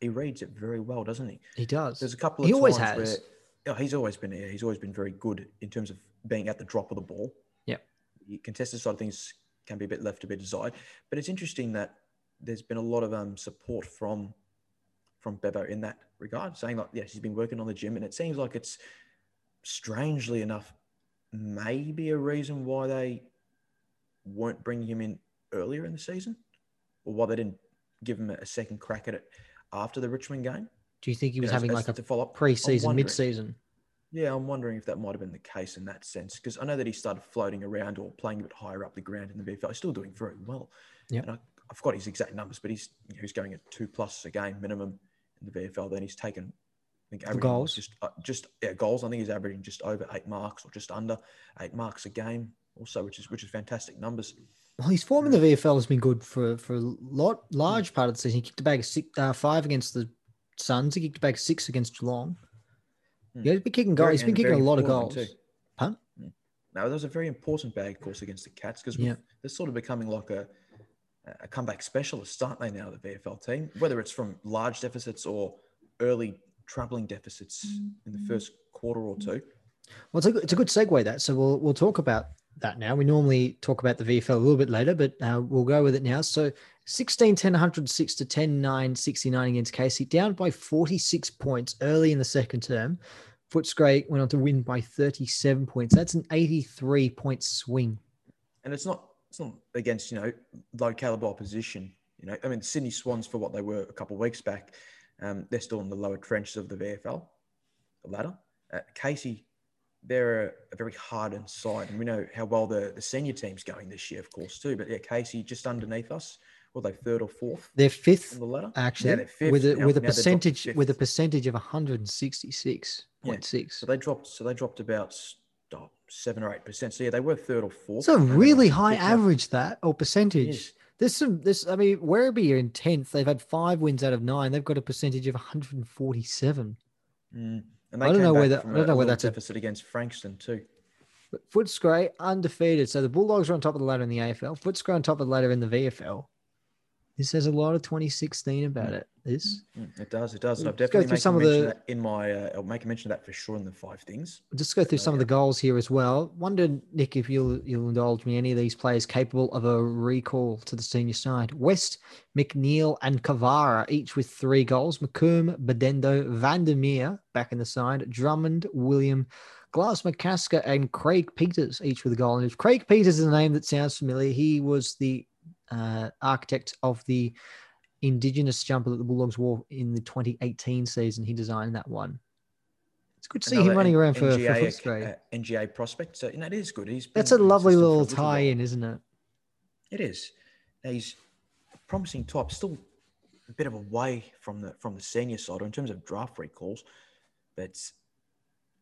[SPEAKER 4] he reads it very well, doesn't he?
[SPEAKER 3] He does.
[SPEAKER 4] There's a couple of
[SPEAKER 3] He always
[SPEAKER 4] times
[SPEAKER 3] has.
[SPEAKER 4] where yeah, he's always been yeah, he's always been very good in terms of being at the drop of the ball.
[SPEAKER 3] Yep.
[SPEAKER 4] The contested side of things can be a bit left to be desired, but it's interesting that there's been a lot of um, support from from Bevo in that regard, saying like yes, he's been working on the gym, and it seems like it's strangely enough maybe a reason why they weren't bringing him in earlier in the season, or why they didn't give him a second crack at it after the Richmond game.
[SPEAKER 3] Do you think he was having
[SPEAKER 4] as
[SPEAKER 3] like a
[SPEAKER 4] follow up,
[SPEAKER 3] pre-season, mid-season?
[SPEAKER 4] Yeah, I'm wondering if that might have been the case in that sense because I know that he started floating around or playing a bit higher up the ground in the VFL. He's still doing very well.
[SPEAKER 3] Yeah,
[SPEAKER 4] And I, I forgot his exact numbers, but he's he's going at two plus a game minimum in the VFL. Then he's taken, I think,
[SPEAKER 3] goals?
[SPEAKER 4] just uh, just yeah goals. I think he's averaging just over eight marks or just under eight marks a game, also, which is which is fantastic numbers.
[SPEAKER 3] Well, his form in the VFL has been good for for a lot large part of the season. He kicked a bag of six, uh, five against the Suns. He kicked a bag of six against Geelong.
[SPEAKER 4] Hmm.
[SPEAKER 3] Yeah, he's been kicking goals.
[SPEAKER 4] Very-
[SPEAKER 3] He's been kicking a lot of goals.
[SPEAKER 4] too.
[SPEAKER 3] Pun?
[SPEAKER 4] Now, that was a very important bag, of course, against the Cats because
[SPEAKER 3] Yeah.
[SPEAKER 4] they're sort of becoming like a, a comeback specialist, aren't they, now, the VFL team? Whether it's from large deficits or early troubling deficits in the first quarter or two.
[SPEAKER 3] Well, it's a, good- it's a good segue that. So we'll we'll talk about that now. We normally talk about the VFL a little bit later, but uh, we'll go with it now. So 16 10 106 to 10 9 69 against Casey, down by 46 points early in the second term. Footscray went on to win by 37 points. That's an 83 point swing.
[SPEAKER 4] And it's not it's not against, you know, low caliber opposition. You know, I mean, Sydney Swans, for what they were a couple of weeks back, um, they're still in the lower trenches of the VFL, the ladder. Uh, Casey, they're a, very hardened side, and we know how well the, the senior team's going this year, of course, too. But yeah, Casey just underneath us. Were they third or fourth
[SPEAKER 3] They're fifth
[SPEAKER 4] on the ladder?
[SPEAKER 3] actually
[SPEAKER 4] they're fifth
[SPEAKER 3] with a
[SPEAKER 4] now.
[SPEAKER 3] with a
[SPEAKER 4] Now they've dropped to
[SPEAKER 3] percentage with a percentage of 166.6.
[SPEAKER 4] So they dropped. So they dropped about oh, seven or eight percent. So yeah, they were third or fourth.
[SPEAKER 3] It's a
[SPEAKER 4] and they're
[SPEAKER 3] really high average that or percentage.
[SPEAKER 4] is.
[SPEAKER 3] There's some this I mean, Werribee are in tenth. They've had five wins out of nine. They've got a percentage of 147.
[SPEAKER 4] Mm. And
[SPEAKER 3] I don't know whether- I don't know
[SPEAKER 4] a
[SPEAKER 3] whether
[SPEAKER 4] little
[SPEAKER 3] that's a-
[SPEAKER 4] deficit against Frankston too.
[SPEAKER 3] But Footscray undefeated. So the Bulldogs are on top of the ladder in the AFL. Footscray on top of the ladder in the VFL. This says a lot of 2016 about it. This
[SPEAKER 4] Mm, It does. It does. And I've definitely
[SPEAKER 3] through some of the-
[SPEAKER 4] in my. Uh, I'll make a mention of that for sure in the five things.
[SPEAKER 3] Just go through
[SPEAKER 4] So,
[SPEAKER 3] some of the goals here as well. Wonder, Nick, if you'll you'll indulge me, any of these players capable of a recall to the senior side. West, McNeil, and Cavarra, each with three goals. McComb, Bedendo, Vandermeer back in the side. Drummond, William, Glass McCasker, and Craig Peters, each with a goal. And if Craig Peters is a name that sounds familiar, he was the uh, architect of the Indigenous jumper that the Bulldogs wore in the 2018 season. He designed that one. It's good to see him running around for, for
[SPEAKER 4] NGA,
[SPEAKER 3] Footscray.
[SPEAKER 4] uh, NGA prospect. So know, it is good. He's
[SPEAKER 3] That's a
[SPEAKER 4] been in the
[SPEAKER 3] lovely
[SPEAKER 4] for
[SPEAKER 3] little tie in, isn't it?
[SPEAKER 4] It is. Now, he's a promising type. Still a bit of a way from the from the senior side in terms of draft recalls, but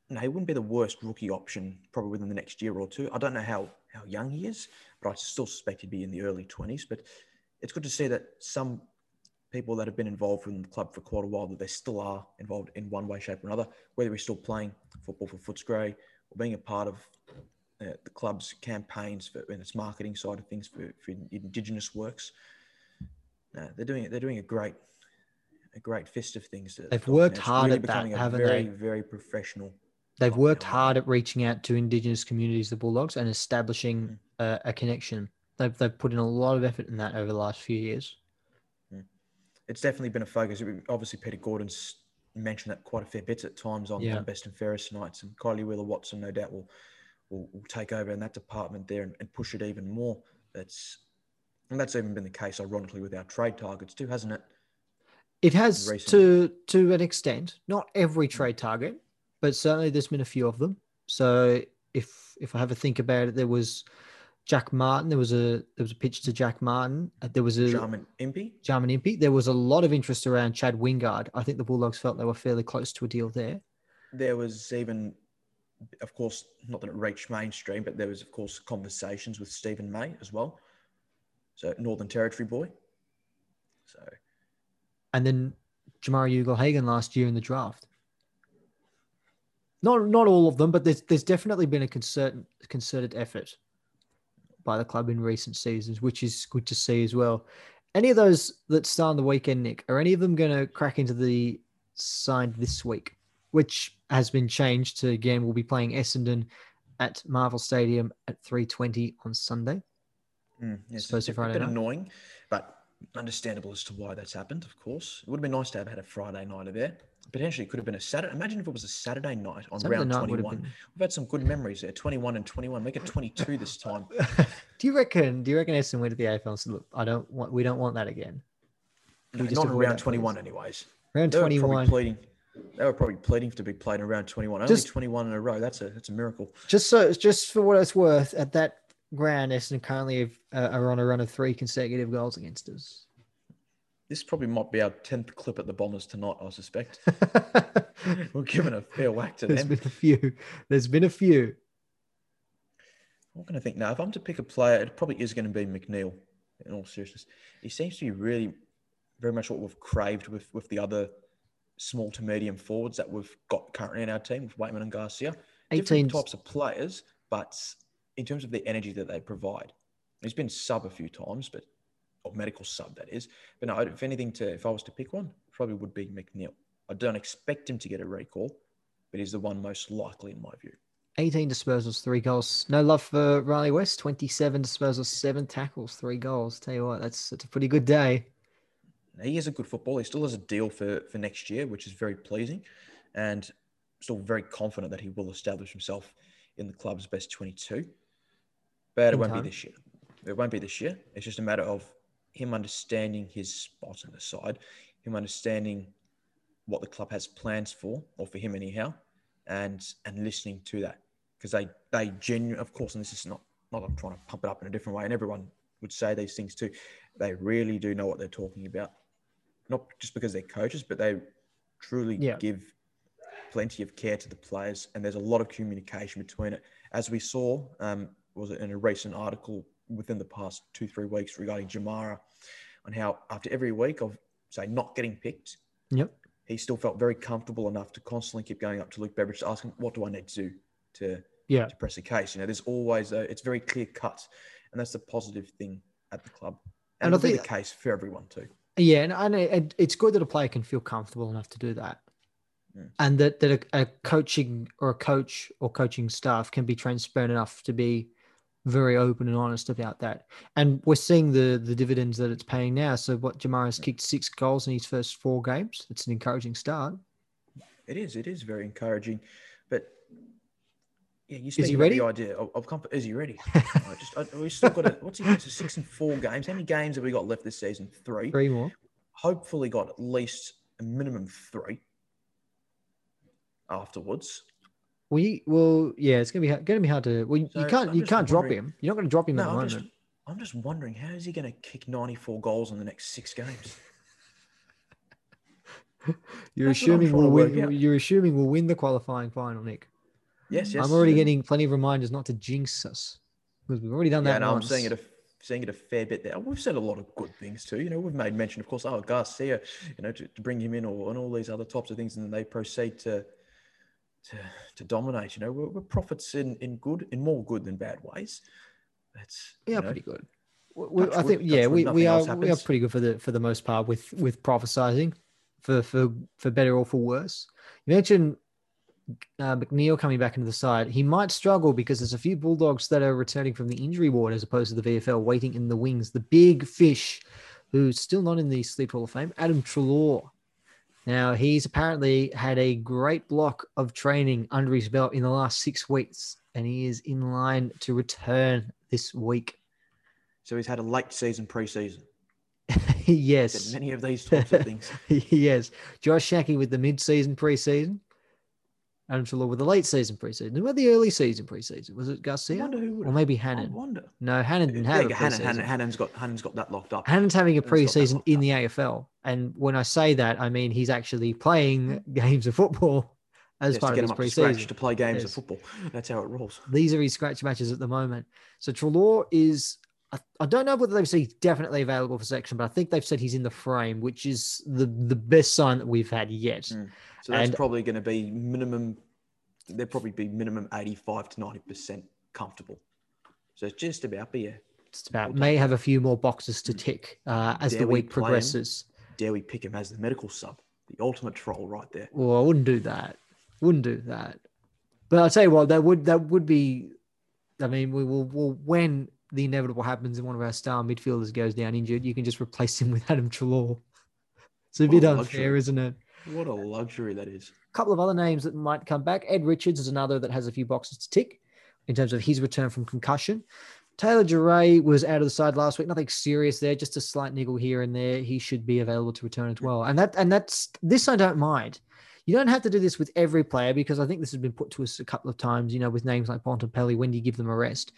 [SPEAKER 4] no, he wouldn't be the worst rookie option probably within the next year or two. I don't know how how young he is, but I still suspect he'd be in the early twenties. But it's good to see that some people that have been involved in the club for quite a while that they still are involved in one way, shape, or another. Whether he's still playing football for Footscray or being a part of uh, the club's campaigns for and its marketing side of things for, for Indigenous works. No, they're doing it. They're doing a great, a great fist of things.
[SPEAKER 3] They've worked hard
[SPEAKER 4] really
[SPEAKER 3] at that,
[SPEAKER 4] becoming a
[SPEAKER 3] haven't
[SPEAKER 4] very,
[SPEAKER 3] they?
[SPEAKER 4] Very professional.
[SPEAKER 3] They've worked hard at reaching out to Indigenous communities, the Bulldogs, and establishing hmm. a, a connection. They've, they've put in a lot of effort in that over the last few years. Hmm.
[SPEAKER 4] It's definitely been a focus. Obviously, Peter Gordon's mentioned that quite a fair bit at times on,
[SPEAKER 3] Yeah.
[SPEAKER 4] on Best and Fairest nights, and Kylie Wheeler Watson, no doubt, will will, will take over in that department there and, and push it even more. That's and that's even been the case, ironically, with our trade targets too, hasn't it?
[SPEAKER 3] It has
[SPEAKER 4] Recently.
[SPEAKER 3] to to an extent, not every hmm. trade target, but certainly there's been a few of them. So if if I have a think about it, there was Jack Martin. There was a there was a pitch to Jack Martin. uh, There was a
[SPEAKER 4] Jarman Impey.
[SPEAKER 3] Jarman Impey. There was a lot of interest around Chad Wingard. I think the Bulldogs felt they were fairly close to a deal there.
[SPEAKER 4] There was even, of course, not that it reached mainstream, but there was, of course, conversations with Steven May as well. So Northern Territory boy. So
[SPEAKER 3] and then Jamarra Ugle-Hagen last year in the draft. Not not all of them, but there's there's definitely been a concerted concerted effort by the club in recent seasons, which is good to see as well. Any of those that start on the weekend, Nick, are any of them going to crack into the side this week? Which has been changed to again, we'll be playing Essendon at Marvel Stadium at 3:20 on Sunday.
[SPEAKER 4] Mm, yes, it's a
[SPEAKER 3] Friday
[SPEAKER 4] bit
[SPEAKER 3] night?
[SPEAKER 4] annoying, but understandable as to why that's happened. Of course, it would have been nice to have had a Friday nighter there. Potentially, it could have been a Saturday. Imagine if it was a Saturday night on
[SPEAKER 3] Saturday
[SPEAKER 4] round
[SPEAKER 3] night
[SPEAKER 4] twenty-one.
[SPEAKER 3] been-
[SPEAKER 4] We've had some good memories there. Twenty-one and twenty-one. Make it twenty-two this time.
[SPEAKER 3] do you reckon? Do you reckon Essendon went to the AFL and said, "Look, I don't want, we don't want that again."
[SPEAKER 4] No,
[SPEAKER 3] just
[SPEAKER 4] not in round
[SPEAKER 3] that, please?
[SPEAKER 4] twenty-one, anyways.
[SPEAKER 3] Round
[SPEAKER 4] They were
[SPEAKER 3] 21.
[SPEAKER 4] pleading. They were probably pleading to be played in round twenty-one. Only twenty-one in a row. That's a that's a miracle.
[SPEAKER 3] Just so, just for what it's worth, at that ground, Essendon currently have, uh, are on a run of three consecutive goals against us.
[SPEAKER 4] This probably might be our tenth clip at the Bombers tonight. I suspect we're giving a fair whack to
[SPEAKER 3] There's
[SPEAKER 4] them.
[SPEAKER 3] There's been a few. There's been a few.
[SPEAKER 4] I'm going to think now. If I'm to pick a player, it probably is going to be McNeil. In all seriousness, he seems to be really, very much what we've craved with with the other small to medium forwards that we've got currently in our team with Weightman and Garcia.
[SPEAKER 3] 18
[SPEAKER 4] Different types of players, but in terms of the energy that they provide, he's been sub a few times, but or medical sub that is. But no, if anything, to if I was to pick one, probably would be McNeil. I don't expect him to get a recall, but he's the one most likely in my view.
[SPEAKER 3] 18 disposals, three goals. No love for Rhylee West. 27 disposals, seven tackles, three goals. Tell you what, that's that's a pretty good day.
[SPEAKER 4] he is a good footballer. He still has a deal for, for next year, which is very pleasing, and still very confident that he will establish himself in the club's best 22. But it won't
[SPEAKER 3] time.
[SPEAKER 4] be this year. It won't be this year. It's just a matter of him understanding his spot in the side, him understanding what the club has plans for, or for him anyhow, and and listening to that because they they genuine, of course, and this is not not I'm trying to pump it up in a different way, and everyone would say these things too. They really do know what they're talking about, not just because they're coaches, but they truly
[SPEAKER 3] Yeah.
[SPEAKER 4] give plenty of care to the players, and there's a lot of communication between it. As we saw, um, was it in a recent article within the past two three weeks regarding Jamarra, on how after every week of say not getting picked,
[SPEAKER 3] Yep.
[SPEAKER 4] he still felt very comfortable enough to constantly keep going up to Luke Beveridge to ask him, "What do I need to do to
[SPEAKER 3] Yeah.
[SPEAKER 4] to press a case?" You know, there's always a, it's very clear cut, and that's the positive thing at the club,
[SPEAKER 3] And
[SPEAKER 4] and,
[SPEAKER 3] I think-
[SPEAKER 4] the case for everyone too.
[SPEAKER 3] Yeah, and, and it, it's good that a player can feel comfortable enough to do that, and that that a, a coaching or a coach or coaching staff can be transparent enough to be very open and honest about that. And we're seeing the the dividends that it's paying now. So what Jamar has kicked six goals in his first four games. It's an encouraging start.
[SPEAKER 4] It is, it is very encouraging, but yeah, you speak
[SPEAKER 3] he ready?
[SPEAKER 4] the idea of, of comp- is he ready? I just I, we still got to, what's he so six and four games? How many games have we got left this season? Three.
[SPEAKER 3] Three more.
[SPEAKER 4] Hopefully, got at least a minimum three. afterwards.
[SPEAKER 3] We well, yeah, it's gonna be going to be hard to. Well, you,
[SPEAKER 4] So,
[SPEAKER 3] you can't
[SPEAKER 4] I'm
[SPEAKER 3] you can't drop him. You're not going to drop him at
[SPEAKER 4] No,
[SPEAKER 3] the
[SPEAKER 4] I'm
[SPEAKER 3] moment.
[SPEAKER 4] just, I'm just wondering how is he going to kick 94 goals in the next six games?
[SPEAKER 3] You're
[SPEAKER 4] that's
[SPEAKER 3] assuming we'll win. You're assuming we'll win the qualifying final, Nick.
[SPEAKER 4] Yes, yes.
[SPEAKER 3] I'm already
[SPEAKER 4] yeah.
[SPEAKER 3] getting plenty of reminders not to jinx us because we've already done
[SPEAKER 4] Yeah,
[SPEAKER 3] that.
[SPEAKER 4] no, I'm seeing it a seeing it a fair bit there. We've said a lot of good things too. You know, we've made mention, of course, oh Garcia, you know, to, to bring him in or and all these other types of things, and then they proceed to to, to dominate. You know, we're, we're prophets in in good in more good than bad ways. That's
[SPEAKER 3] yeah,
[SPEAKER 4] you know,
[SPEAKER 3] pretty good. We- I think yeah, we, we are we are pretty good for the for the most part with with prophesizing for for for better or for worse. You mentioned uh, McNeil coming back into the side. He might struggle because there's a few Bulldogs that are returning from the injury ward as opposed to the VFL waiting in the wings. The big fish, who's still not in the Sleep Hall of Fame, Adam Treloar. Now he's apparently had a great block of training under his belt in the last six weeks, and he is in line to return this week.
[SPEAKER 4] so he's had a late season preseason.
[SPEAKER 3] yes.
[SPEAKER 4] Many of these types of things.
[SPEAKER 3] yes. Josh Schache with the mid-season preseason. Adam Treloar with the late season preseason. Who had the early season preseason? Was it
[SPEAKER 4] I
[SPEAKER 3] Garcia?
[SPEAKER 4] wonder who would
[SPEAKER 3] Or maybe
[SPEAKER 4] I
[SPEAKER 3] Hannan?
[SPEAKER 4] wonder.
[SPEAKER 3] No, Hannan didn't have
[SPEAKER 4] Yeah,
[SPEAKER 3] a
[SPEAKER 4] Hannan,
[SPEAKER 3] preseason.
[SPEAKER 4] Hannan, Hannan's got Hannan's got that locked up.
[SPEAKER 3] Hannan's having a
[SPEAKER 4] Hannan's got that
[SPEAKER 3] preseason in the AFL. And when I say that, I mean he's actually playing games of football as
[SPEAKER 4] Yes,
[SPEAKER 3] part
[SPEAKER 4] to
[SPEAKER 3] of
[SPEAKER 4] get
[SPEAKER 3] his
[SPEAKER 4] him up to scratch to play games of football. That's how it rolls.
[SPEAKER 3] These are his scratch matches at the moment. So Treloar is, I, I don't know whether they've said he's definitely available for section, but I think they've said he's in the frame, which is the, the best sign that we've had yet.
[SPEAKER 4] Mm. So that's
[SPEAKER 3] And-
[SPEAKER 4] probably going to be minimum. They'll probably be minimum eighty-five to ninety percent comfortable. So it's just about, but yeah,
[SPEAKER 3] Just about may have a few more boxes to tick uh, as
[SPEAKER 4] Dare
[SPEAKER 3] the
[SPEAKER 4] we
[SPEAKER 3] week
[SPEAKER 4] him?
[SPEAKER 3] progresses.
[SPEAKER 4] Dare we pick him as the medical sub, the ultimate troll right there.
[SPEAKER 3] Well, I wouldn't do that. Wouldn't do that. But I'll tell you what, that would that would be. I mean, we will. Well, when the inevitable happens and one of our star midfielders goes down injured, you can just replace him with Adam Treloar. It's a
[SPEAKER 4] What
[SPEAKER 3] bit
[SPEAKER 4] a
[SPEAKER 3] unfair, isn't it?
[SPEAKER 4] What a luxury that is.
[SPEAKER 3] A couple of other names that might come back. Ed Richards is another that has a few boxes to tick in terms of his return from concussion. Taylor Duryea was out of the side last week. Nothing serious there, just a slight niggle here and there. He should be available to return as well. And that and that's this I don't mind. You don't have to do this with every player because I think this has been put to us a couple of times, you know, with names like Bontempelli, when do you give them a rest?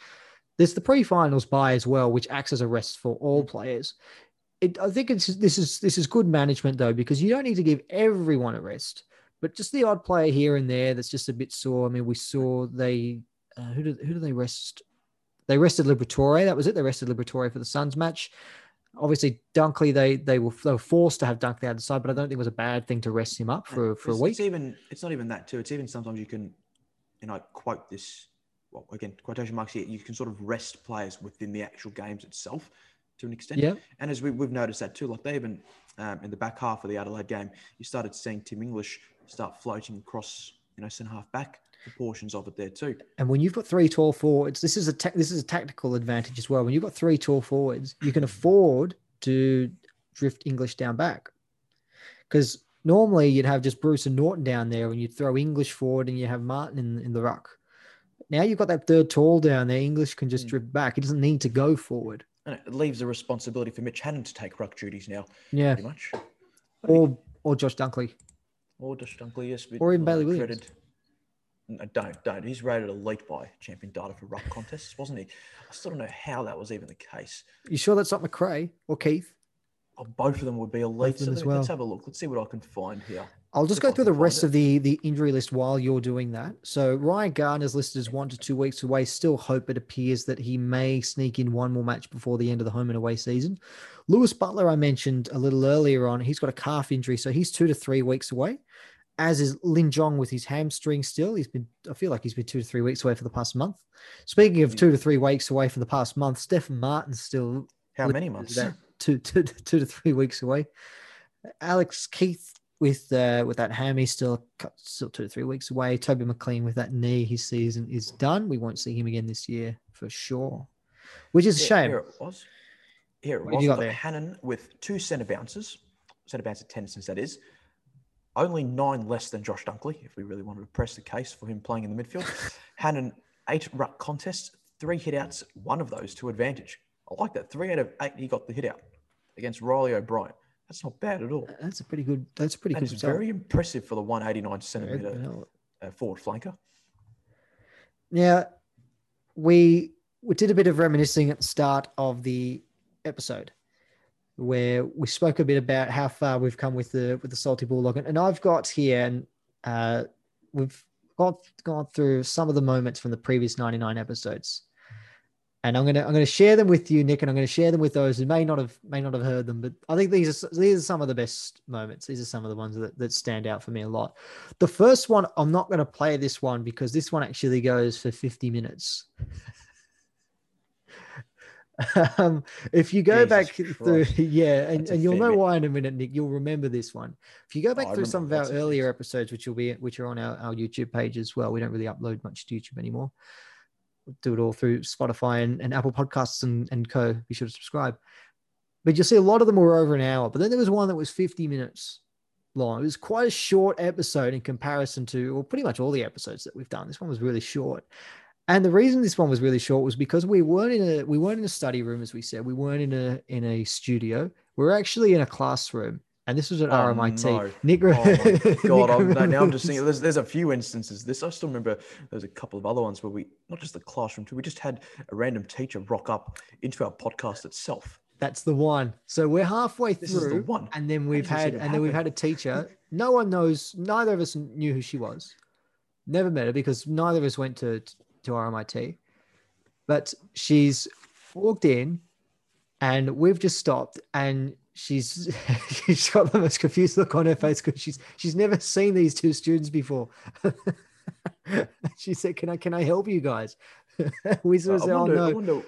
[SPEAKER 3] There's the pre-finals bye as well, which acts as a rest for all players. It, I think it's this is this is good management though, because you don't need to give everyone a rest, but just the odd player here and there that's just a bit sore. I mean, we saw they uh, who did who did they rest? They rested Liberatore. That was it. They rested Liberatore for the Suns match. Obviously, Dunkley they they were, they were forced to have Dunkley out of the side, but I don't think it was a bad thing to rest him up for for a
[SPEAKER 4] it's,
[SPEAKER 3] week.
[SPEAKER 4] It's even it's not even that too. It's even sometimes you can, and I quote this. Well, again, quotation marks here. You can sort of rest players within the actual games itself, to an extent.
[SPEAKER 3] Yeah.
[SPEAKER 4] And as we, we've noticed that too, like they even um, in the back half of the Adelaide game, you started seeing Tim English start floating across, you know, centre half back portions of it there too.
[SPEAKER 3] And when you've got three tall forwards, this is a ta- this is a tactical advantage as well. When you've got three tall forwards, you can afford to drift English down back. Because normally you'd have just Bruce and Naughton down there, and you'd throw English forward, and you have Martin in, in the ruck. Now you've got that third tall down there. English can just
[SPEAKER 4] Mm.
[SPEAKER 3] drift back. He doesn't need to go forward.
[SPEAKER 4] And it leaves the responsibility for Mitch Hannan to take ruck duties now,
[SPEAKER 3] Yeah,
[SPEAKER 4] pretty much.
[SPEAKER 3] or or Josh Dunkley.
[SPEAKER 4] Or Josh Dunkley, yes.
[SPEAKER 3] Or even Bailey Williams.
[SPEAKER 4] No, don't, don't. He's rated elite by champion data for ruck contests, wasn't he? I still don't know how that was even the case.
[SPEAKER 3] You sure that's not Macrae or Keith?
[SPEAKER 4] Oh, both of them would be elite. So
[SPEAKER 3] as
[SPEAKER 4] let,
[SPEAKER 3] well.
[SPEAKER 4] us have a look. Let's see what I can find here.
[SPEAKER 3] I'll just
[SPEAKER 4] If
[SPEAKER 3] go
[SPEAKER 4] I
[SPEAKER 3] through the rest of the the injury list while you're doing that. So Ryan Gardner's listed as one to two weeks away. Still hope it appears that he may sneak in one more match before the end of the home and away season. Louis Butler, I mentioned a little earlier on, he's got a calf injury, so he's two to three weeks away. As is Lin Jong with his hamstring still. He's been, I feel like he's been two to three weeks away for the past month. Speaking of
[SPEAKER 4] Yeah.
[SPEAKER 3] two to three weeks away for the past month, Stefan Martin's still
[SPEAKER 4] How many months?
[SPEAKER 3] two, two, two to three weeks away. Alex Keith with uh, with that ham, he's still still two to three weeks away. Toby McLean with that knee, his season is done. We won't see him again this year for sure, which is a shame.
[SPEAKER 4] Here it was. Here it
[SPEAKER 3] What
[SPEAKER 4] was.
[SPEAKER 3] you got there?
[SPEAKER 4] Hannan with two centre bounces, centre bounce attendance, that is. Only nine less than Josh Dunkley, if we really wanted to press the case for him playing in the midfield. had an eight ruck contest, three hitouts, one of those to advantage. I like that. Three out of eight, he got the hit out against Riley O'Brien. That's not bad at all.
[SPEAKER 3] That's a pretty good. That's a pretty good
[SPEAKER 4] it's
[SPEAKER 3] result.
[SPEAKER 4] very impressive for the 189 centimetre uh, forward flanker.
[SPEAKER 3] Now, we we did a bit of reminiscing at the start of the episode, where we spoke a bit about how far we've come with the with the salty bulldog, and I've got here, and uh, we've got gone through some of the moments from the previous ninety nine episodes, and I'm gonna I'm gonna share them with you, Nick, and I'm gonna share them with those who may not have may not have heard them, but I think these are these are some of the best moments. These are some of the ones that, that stand out for me a lot. The first one, I'm not gonna play this one because this one actually goes for 50 minutes. um, if you go
[SPEAKER 4] Jesus
[SPEAKER 3] back through, yeah, and, and you'll know
[SPEAKER 4] bit.
[SPEAKER 3] why in a minute, Nick. You'll remember this one. If you go back
[SPEAKER 4] I
[SPEAKER 3] through some of our earlier episodes, which will be which are on our, our YouTube page as well. We don't really upload much to YouTube anymore. We do it all through Spotify and, and Apple Podcasts and, and co. Be sure to subscribe. But you'll see a lot of them were over an hour. But then there was one that was 50 minutes long. It was quite a short episode in comparison to, well, pretty much all the episodes that we've done. This one was really short. And the reason this one was really short was because we weren't in a we weren't in a study room, as we said. We weren't in a in a studio. We were actually in a classroom, and this was at
[SPEAKER 4] Oh,
[SPEAKER 3] RMIT.
[SPEAKER 4] no.
[SPEAKER 3] Nick,
[SPEAKER 4] Oh
[SPEAKER 3] Nick
[SPEAKER 4] god! I'm, no, now I'm just seeing. There's, there's a few instances. This I still remember. There's a couple of other ones where we not just the classroom too. We just had a random teacher rock up into our podcast itself.
[SPEAKER 3] That's the one. So we're halfway
[SPEAKER 4] This is the
[SPEAKER 3] through,
[SPEAKER 4] one.
[SPEAKER 3] and then we've had, and then we've had a teacher. No one knows. Neither of us knew who she was. Never met her because neither of us went to to RMIT. But she's walked in, and we've just stopped, and she's she's got the most confused look on her face because she's she's never seen these two students before. she said, "Can I can I help you guys?" we sort of said, "Oh
[SPEAKER 4] wonder, I
[SPEAKER 3] no."
[SPEAKER 4] wonder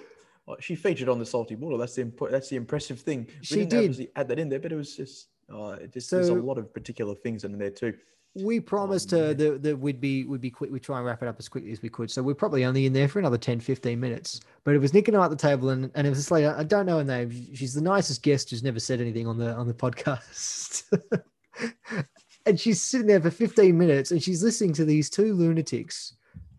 [SPEAKER 4] well, she featured on the salty water. That's the impo- that's the impressive thing. We
[SPEAKER 3] She did.
[SPEAKER 4] add that in there, but it was just uh, it just there's a lot of particular things in there too.
[SPEAKER 3] We promised her
[SPEAKER 4] man.
[SPEAKER 3] that, that we'd be we'd be quick we'd try and wrap it up as quickly as we could. So we're probably only in there for another 10 15 minutes. But it was nick and i at the table and, and it was this lady i don't know her name. She's the nicest guest who's never said anything on the on the podcast. And she's sitting there for 15 minutes and she's listening to these two lunatics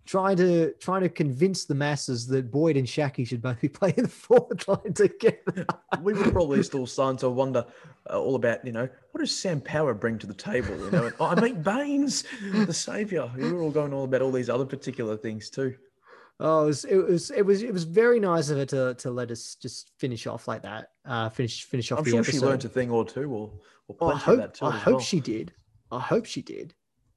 [SPEAKER 3] trying to trying to convince the masses that boyd and Schache should both be playing the forward line together
[SPEAKER 4] we were probably still starting to wonder uh, all about, you know, what does Sam Power bring to the table? You know, and, oh, I mean, Baines, the savior. We were all going on about all these other particular things too.
[SPEAKER 3] Oh, it was, it was it was it was very nice of her to to let us just finish off like that. Uh, finish finish off
[SPEAKER 4] I'm sure
[SPEAKER 3] episode.
[SPEAKER 4] she learned a thing or two, or, or
[SPEAKER 3] Oh, I hope
[SPEAKER 4] of that too.
[SPEAKER 3] I hope
[SPEAKER 4] well.
[SPEAKER 3] she did. I hope she did.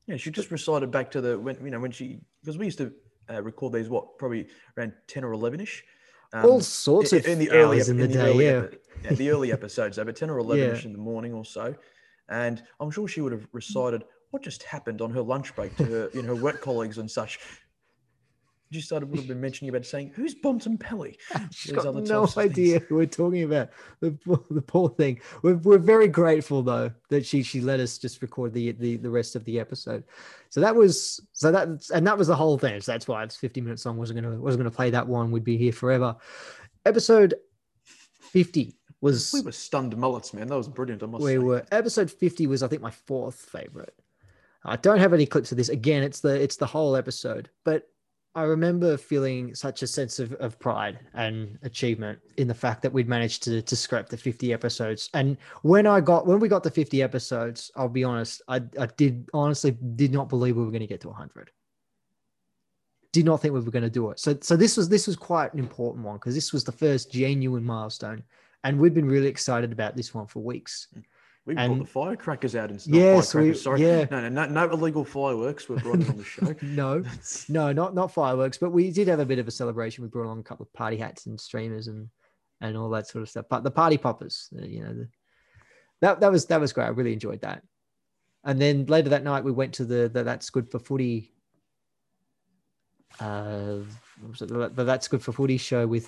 [SPEAKER 4] Yeah, she just recited back to the when you know when she because we used to uh, record these what probably around ten or eleven ish. Um,
[SPEAKER 3] All sorts of
[SPEAKER 4] in the early ep-
[SPEAKER 3] in the day,
[SPEAKER 4] early
[SPEAKER 3] yeah.
[SPEAKER 4] epi- yeah, the early episodes, but ten or eleven ish
[SPEAKER 3] Yeah.
[SPEAKER 4] in the morning or so, and I'm sure she would have recited what just happened on her lunch break to her you know her work colleagues and such. She started would have been mentioning about saying who's Bontempelli.
[SPEAKER 3] She's
[SPEAKER 4] These
[SPEAKER 3] got no idea who we're talking about. The, poor- the poor thing. We're, we're very grateful though that she she let us just record the, the the rest of the episode. So that was so that and that was the whole thing. So that's why it's 50 minutes long. wasn't gonna wasn't gonna play that one. We'd be here forever. Episode 50 was
[SPEAKER 4] We were stunned mullets, man. That was brilliant. I must
[SPEAKER 3] we
[SPEAKER 4] say.
[SPEAKER 3] were episode 50 was i think my fourth favorite i don't have any clips of this again it's the it's the whole episode but i remember feeling such a sense of, of pride and achievement in the fact that we'd managed to to scrap the 50 episodes. And when i got when we got the 50 episodes i'll be honest i, I did honestly did not believe we were going to get to 100 did not think we were going to do it. So so this was this was quite an important one because this was the first genuine milestone. And we've been really excited about this one for weeks mm.
[SPEAKER 4] We
[SPEAKER 3] And-
[SPEAKER 4] brought the firecrackers out and stuff.
[SPEAKER 3] Yes, we-
[SPEAKER 4] sorry.
[SPEAKER 3] yeah.
[SPEAKER 4] No, no, no, no illegal fireworks were brought on the show.
[SPEAKER 3] no no not not fireworks but we did have a bit of a celebration we brought along a couple of party hats and streamers and and all that sort of stuff but the party poppers uh, you know the, that that was that was great i really enjoyed that and then later that night we went to the, the that's good for footy uh what was it? the, the that's good for footy show with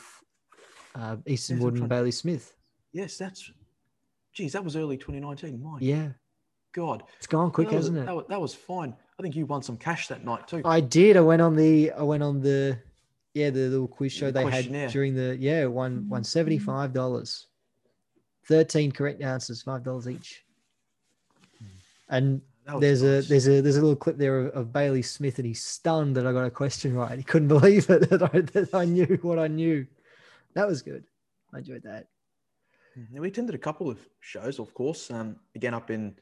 [SPEAKER 3] uh easton
[SPEAKER 4] Yes,
[SPEAKER 3] wood and bailey smith
[SPEAKER 4] Yes, that's. Geez, that was early 2019. My
[SPEAKER 3] yeah
[SPEAKER 4] God.
[SPEAKER 3] it's gone quick
[SPEAKER 4] that
[SPEAKER 3] hasn't it
[SPEAKER 4] That was, that was fine. I think you won some cash that night too.
[SPEAKER 3] I did. I went on the I went on the yeah, the little quiz show
[SPEAKER 4] The
[SPEAKER 3] they had during the yeah, one one seventy five dollars. Thirteen correct answers, five dollars each. And there's
[SPEAKER 4] nice.
[SPEAKER 3] a there's a there's a little clip there of, of Bailey Smith and he's stunned that I got a question right. He couldn't believe it that I that I knew what I knew. That was good. I enjoyed that.
[SPEAKER 4] Yeah, we attended a couple of shows, of course. Um, again, up in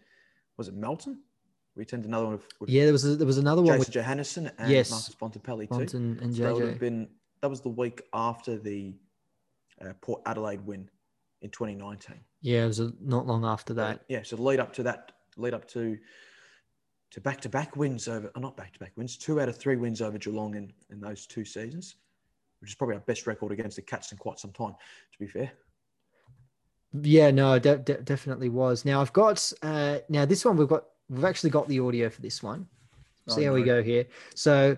[SPEAKER 4] was it Melton? We attended another one with, with
[SPEAKER 3] Yeah, there was a, there was another one with
[SPEAKER 4] Johannisen and
[SPEAKER 3] Yes.
[SPEAKER 4] Marcus Bontempelli too.
[SPEAKER 3] And, and
[SPEAKER 4] So that would have
[SPEAKER 3] JJ.
[SPEAKER 4] been that was the week after the uh, Port Adelaide win in 2019.
[SPEAKER 3] Yeah, it was a, not long after that.
[SPEAKER 4] yeah, so lead up to that, lead up to to back to back wins over, uh, not back to back wins, two out of three wins over Geelong in, in those two seasons, which is probably our best record against the Cats in quite some time. To be fair,
[SPEAKER 3] Yeah, no, de- de- definitely was. Now I've got uh now this one we've got we've actually got the audio for this one. See
[SPEAKER 4] Oh,
[SPEAKER 3] how we go here. So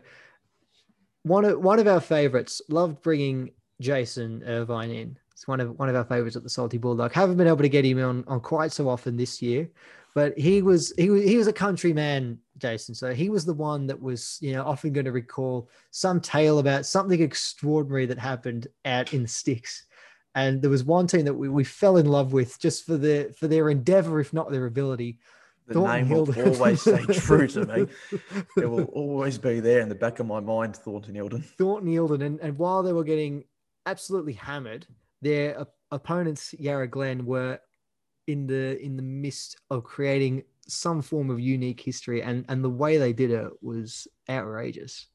[SPEAKER 3] one of one of our favorites loved bringing Jason Irvine in. It's one of one of our favorites at the Salty Bulldog. Haven't been able to get him on on quite so often this year, but he was he was he was a country man, Jason. So he was the one that was you know often going to recall some tale about something extraordinary that happened out in the sticks. And there was one team that we, we fell in love with just for their for their endeavor, if not their ability.
[SPEAKER 4] the
[SPEAKER 3] Thornton
[SPEAKER 4] name will always stay true to me. It will always be there in the back of my mind, Thornton Eildon.
[SPEAKER 3] Thornton Eildon, and, and while they were getting absolutely hammered, their op- opponents, Yarra Glen, were in the in the midst of creating some form of unique history, and and the way they did it was outrageous.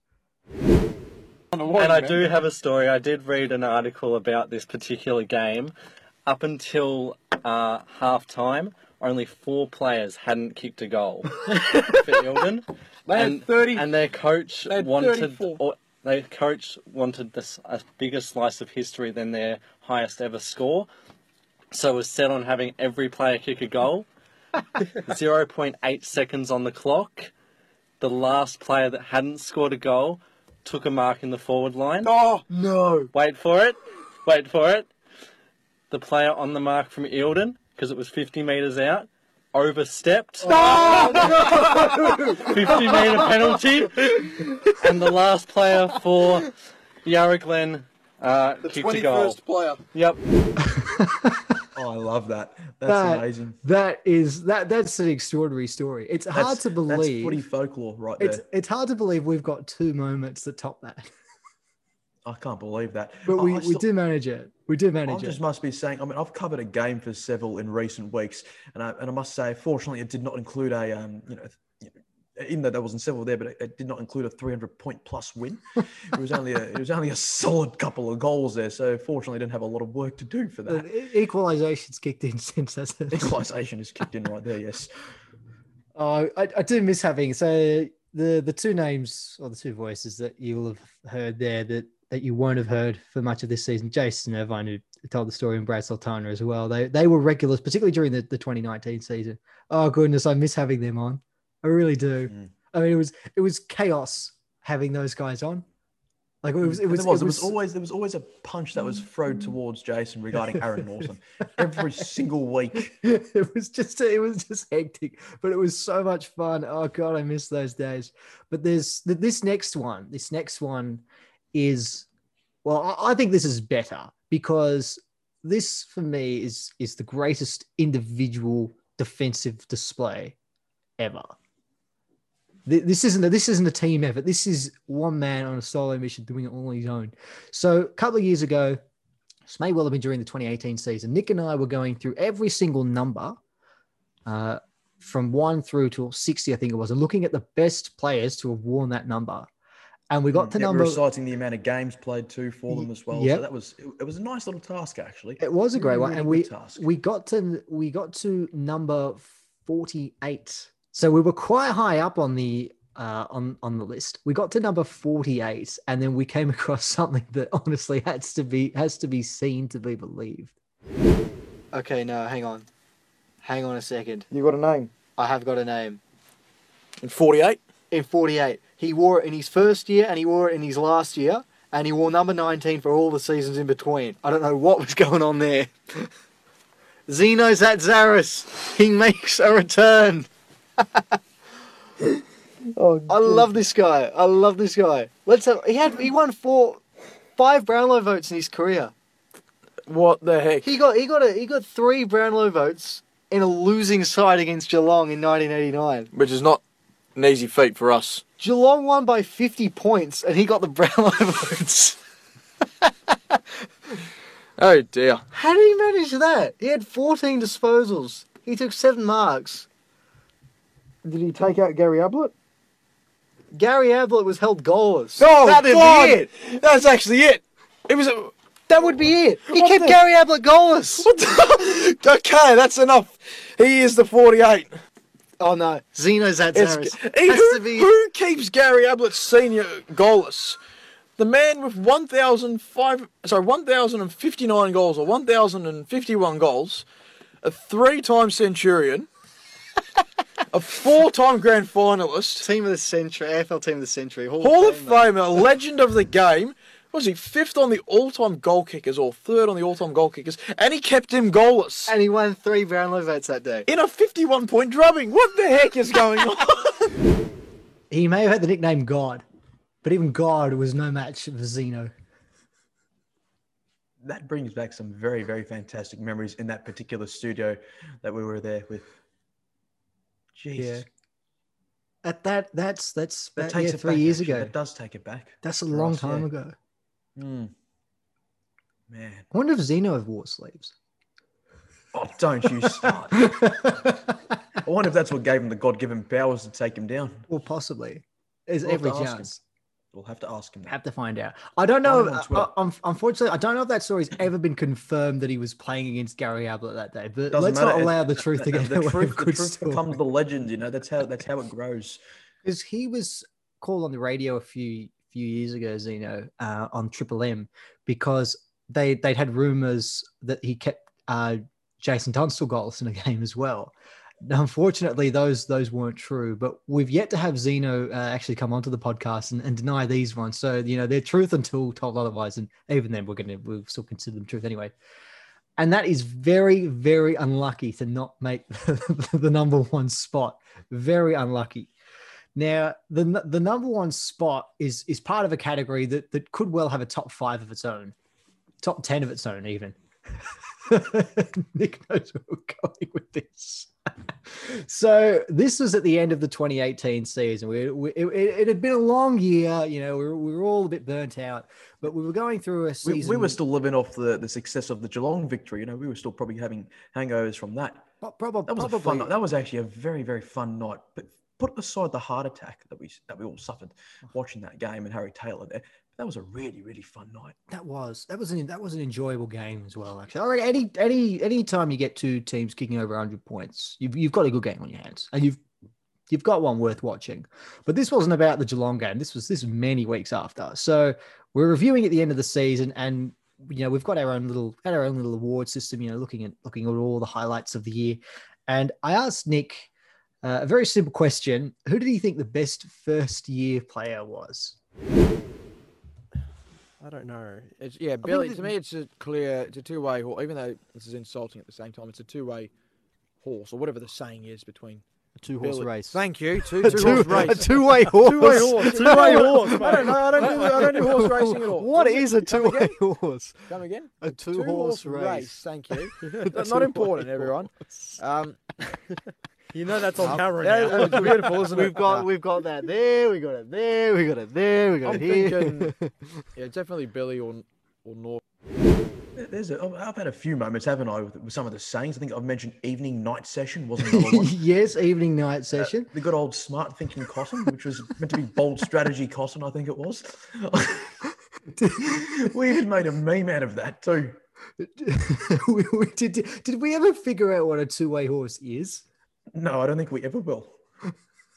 [SPEAKER 5] And I do have a story. I did read an article about this particular game. Up until uh, half time, only four players hadn't kicked a goal for Eildon.
[SPEAKER 6] They had
[SPEAKER 5] and,
[SPEAKER 6] 30
[SPEAKER 5] and their coach
[SPEAKER 6] they had
[SPEAKER 5] wanted
[SPEAKER 6] 34.
[SPEAKER 5] or their coach wanted this a bigger slice of history than their highest ever score. So was set on having every player kick a goal. 0.8 seconds on the clock. The last player that hadn't scored a goal took a mark in the forward line.
[SPEAKER 6] Oh no!
[SPEAKER 5] Wait for it. Wait for it. The player on the mark from Eildon, because it was 50 metres out, overstepped. 50 metre penalty. and the last player for Yarra Glen uh,
[SPEAKER 6] The
[SPEAKER 5] kicked a goal.
[SPEAKER 6] twenty-first player.
[SPEAKER 5] Yep.
[SPEAKER 4] Oh, I love that. That's
[SPEAKER 3] That-
[SPEAKER 4] amazing.
[SPEAKER 3] That is that that's an extraordinary story. It's hard
[SPEAKER 4] That's,
[SPEAKER 3] to
[SPEAKER 4] That's
[SPEAKER 3] believe.
[SPEAKER 4] footy folklore right there.
[SPEAKER 3] it's it's hard to believe we've got two moments that top that,
[SPEAKER 4] I can't believe that.
[SPEAKER 3] but we,
[SPEAKER 4] I
[SPEAKER 3] we
[SPEAKER 4] still-
[SPEAKER 3] do manage it. We do
[SPEAKER 4] I
[SPEAKER 3] manage it.
[SPEAKER 4] I just must be saying. I mean, I've covered a game for several in recent weeks, and I, and I must say, fortunately, it did not include a um, you know, even though there wasn't several there, but it, it did not include a 300 point plus win. It was only a it was only a solid couple of goals there. So fortunately, I didn't have a lot of work to do for that.
[SPEAKER 3] e- equalization's kicked in since that's it.
[SPEAKER 4] Equalisation is kicked in right there. Yes.
[SPEAKER 3] Oh, I, I do miss having so the the two names or the two voices that you'll have heard there that that you won't have heard for much of this season. Jason Irvine, who told the story, and Brad Sultana as well. They they were regulars, particularly during the, the 2019 season. Oh goodness, I miss having them on. I really do.
[SPEAKER 4] Mm.
[SPEAKER 3] I mean, it was it was chaos having those guys on. Like it was it was
[SPEAKER 4] there was,
[SPEAKER 3] it
[SPEAKER 4] there
[SPEAKER 3] was
[SPEAKER 4] was always there was always a punch that was thrown towards Jason regarding Aaron Naughton every single week.
[SPEAKER 3] it was just it was just hectic but it was so much fun oh god i miss those days but there's this next one this next one is well I, think this is better because this for me is is the greatest individual defensive display ever this isn't a, this isn't a team effort this is one man on a solo mission doing it all on his own so a couple of years ago this may well have been during the 2018 season. Nick and I were going through every single number uh, from one through to 60, I think it was, and looking at the best players to have worn that number. And we got to
[SPEAKER 4] Mm, Yeah,
[SPEAKER 3] number.
[SPEAKER 4] Reciting the amount of games played too for them as well.
[SPEAKER 3] yep.
[SPEAKER 4] So that was it, it was a nice little task actually.
[SPEAKER 3] It was a great
[SPEAKER 4] Really,
[SPEAKER 3] one, and we
[SPEAKER 4] task.
[SPEAKER 3] we got to we got to number 48. So we were quite high up on the uh, on on the list. We got to number 48, and then we came across something that honestly has to be has to be seen to be believed.
[SPEAKER 7] Okay, no, hang on. Hang on a second.
[SPEAKER 6] You got a name
[SPEAKER 7] I have got a name.
[SPEAKER 6] in forty-eight.
[SPEAKER 7] In 48. He wore it in his first year and he wore it in his last year. And he wore number 19 for all the seasons in between. I don't know what was going on there. Zeno Tzatzaris. He makes a return.
[SPEAKER 6] Oh,
[SPEAKER 7] I love this guy. I love this guy. Let's have, he had he won four five Brownlow votes in his career.
[SPEAKER 6] what the heck?
[SPEAKER 7] He got he got a he got three Brownlow votes in a losing side against Geelong in 1989.
[SPEAKER 6] Which is not an easy feat for us.
[SPEAKER 7] Geelong won by 50 points and he got the Brownlow votes.
[SPEAKER 6] Oh dear.
[SPEAKER 7] How did he manage that? He had 14 disposals. He took seven marks.
[SPEAKER 8] Did he take out Gary Ablett?
[SPEAKER 7] Gary Ablett was held goalless.
[SPEAKER 6] Oh,
[SPEAKER 7] That'd
[SPEAKER 6] God!
[SPEAKER 7] be it.
[SPEAKER 6] That's actually it. It was. A,
[SPEAKER 7] That would be it. He
[SPEAKER 6] What
[SPEAKER 7] kept
[SPEAKER 6] the-
[SPEAKER 7] Gary Ablett goalless.
[SPEAKER 6] what the, okay, that's enough. He is the 48.
[SPEAKER 7] Oh no, Zeno
[SPEAKER 6] It's,
[SPEAKER 7] Tzatzaris.
[SPEAKER 6] he- who,
[SPEAKER 7] be-
[SPEAKER 6] who keeps Gary Ablett senior goalless? The man with 1,005, sorry, 1,059 goals or 1,051 goals, a three-time Centurion, a four-time grand finalist,
[SPEAKER 7] Team of the century, AFL team of the century, Hall,
[SPEAKER 6] Hall of
[SPEAKER 7] Famer.
[SPEAKER 6] Famer, legend of the game. Was he fifth on the all-time goal kickers or third on the all-time goal kickers? And he kept him goalless
[SPEAKER 7] and he won three Brownlow votes that day.
[SPEAKER 6] in a 51-point drubbing. What the heck is going on?
[SPEAKER 3] He may have had the nickname God, but even God was no match for Zeno.
[SPEAKER 4] That brings back some very, very fantastic memories in that particular studio that we were there with. Jeez.
[SPEAKER 3] Yeah. At that, that's that's
[SPEAKER 4] That
[SPEAKER 3] that,
[SPEAKER 4] takes
[SPEAKER 3] yeah,
[SPEAKER 4] it
[SPEAKER 3] three
[SPEAKER 4] back,
[SPEAKER 3] years
[SPEAKER 4] actually.
[SPEAKER 3] ago.
[SPEAKER 4] That does take it back.
[SPEAKER 3] That's a long
[SPEAKER 4] us,
[SPEAKER 3] time
[SPEAKER 4] yeah.
[SPEAKER 3] ago.
[SPEAKER 4] Mm. Man.
[SPEAKER 3] I wonder if Zeno wore sleeves.
[SPEAKER 4] Oh, don't you start. I wonder if that's what gave him the God given powers to take him down.
[SPEAKER 3] Well, possibly. There's
[SPEAKER 4] We'll
[SPEAKER 3] every chance.
[SPEAKER 4] We'll have to ask him that.
[SPEAKER 3] Have to find out. I don't know. Uh, um, unfortunately, I don't know if that story's ever been confirmed that he was playing against Gary Ablett that day. But
[SPEAKER 4] Doesn't
[SPEAKER 3] let's
[SPEAKER 4] matter.
[SPEAKER 3] not allow the truth to
[SPEAKER 4] the-
[SPEAKER 3] get
[SPEAKER 4] the
[SPEAKER 3] away
[SPEAKER 4] truth, the truth becomes the legend, you know. That's how that's how it grows.
[SPEAKER 3] because he was called on the radio a few few years ago, Zeno, uh, on Triple M, because they they'd had rumors that he kept uh, Jason Dunstall goals in a game as well. Unfortunately, those those weren't true, but we've yet to have Zeno uh, actually come onto the podcast and, and deny these ones. So you know they're truth until told otherwise, and even then we're gonna we'll still consider them truth anyway. And that is very very unlucky to not make the number one spot. Very unlucky. Now, the the number one spot is is part of a category that that could well have a top five of its own, top ten of its own, even. Nick knows where we're going with this. so this was at the end of the 2018 season. We, we it, it had been a long year. You know, we were, we were all a bit burnt out, but we were going through a
[SPEAKER 4] We,
[SPEAKER 3] season.
[SPEAKER 4] we were still living off the, the success of the Geelong victory. You know, we were still probably having hangovers from that.
[SPEAKER 3] But probably,
[SPEAKER 4] That was a fun. night. That was actually a very very fun night. But put aside the heart attack that we that we all suffered oh. watching that game and Harry Taylor there. That was a really really fun night.
[SPEAKER 3] That was that was an that was an enjoyable game as well. Actually, I reckon any any any time you get two teams kicking over 100 points, you've you've got a good game on your hands, and you've you've got one worth watching. But this wasn't about the Geelong game. This was this was many weeks after. So we're reviewing at the end of the season, and you know we've got our own little got our own little award system. You know, looking at looking at all the highlights of the year. And I asked Nick uh, a very simple question: Who did he think the best first year player was?
[SPEAKER 8] I don't know. It's yeah, Billy.
[SPEAKER 3] that-
[SPEAKER 8] To me, it's a clear. It's a two-way horse. Even though this is insulting at the same time, it's a two-way horse or whatever the saying is between
[SPEAKER 3] A two horse
[SPEAKER 8] Billy-
[SPEAKER 3] race.
[SPEAKER 8] Thank you. Two,
[SPEAKER 7] A
[SPEAKER 8] two,
[SPEAKER 7] two,
[SPEAKER 8] horse race.
[SPEAKER 7] a two-way horse.
[SPEAKER 8] Two-way horse.
[SPEAKER 7] Two-way horse.
[SPEAKER 8] I don't know. I don't do. I don't do horse racing at all.
[SPEAKER 7] What
[SPEAKER 8] What's
[SPEAKER 7] a two-way
[SPEAKER 8] again?
[SPEAKER 7] horse?
[SPEAKER 8] Come again.
[SPEAKER 7] A two-horse race.
[SPEAKER 8] Thank you. Not important,
[SPEAKER 7] two-way
[SPEAKER 8] everyone. Um,
[SPEAKER 2] You know that's on camera
[SPEAKER 8] yeah,
[SPEAKER 2] now.
[SPEAKER 8] It's beautiful, isn't it?
[SPEAKER 7] We've got
[SPEAKER 8] Uh,
[SPEAKER 7] we've got that there. We got it there. We got it there. We got
[SPEAKER 8] I'm
[SPEAKER 7] it here.
[SPEAKER 8] thinking- yeah, definitely Billy or or North.
[SPEAKER 4] There's a, I've had a few moments, haven't I, with, with some of the sayings. I think I've mentioned evening night session wasn't another one.
[SPEAKER 3] yes, evening night session.
[SPEAKER 4] the good old smart thinking Cotton, which was meant to be bold strategy Cotton, I think it was. we even made a meme out of that too.
[SPEAKER 3] we, we- did, did we ever figure out what a two way horse is?
[SPEAKER 4] No, I don't think we ever will.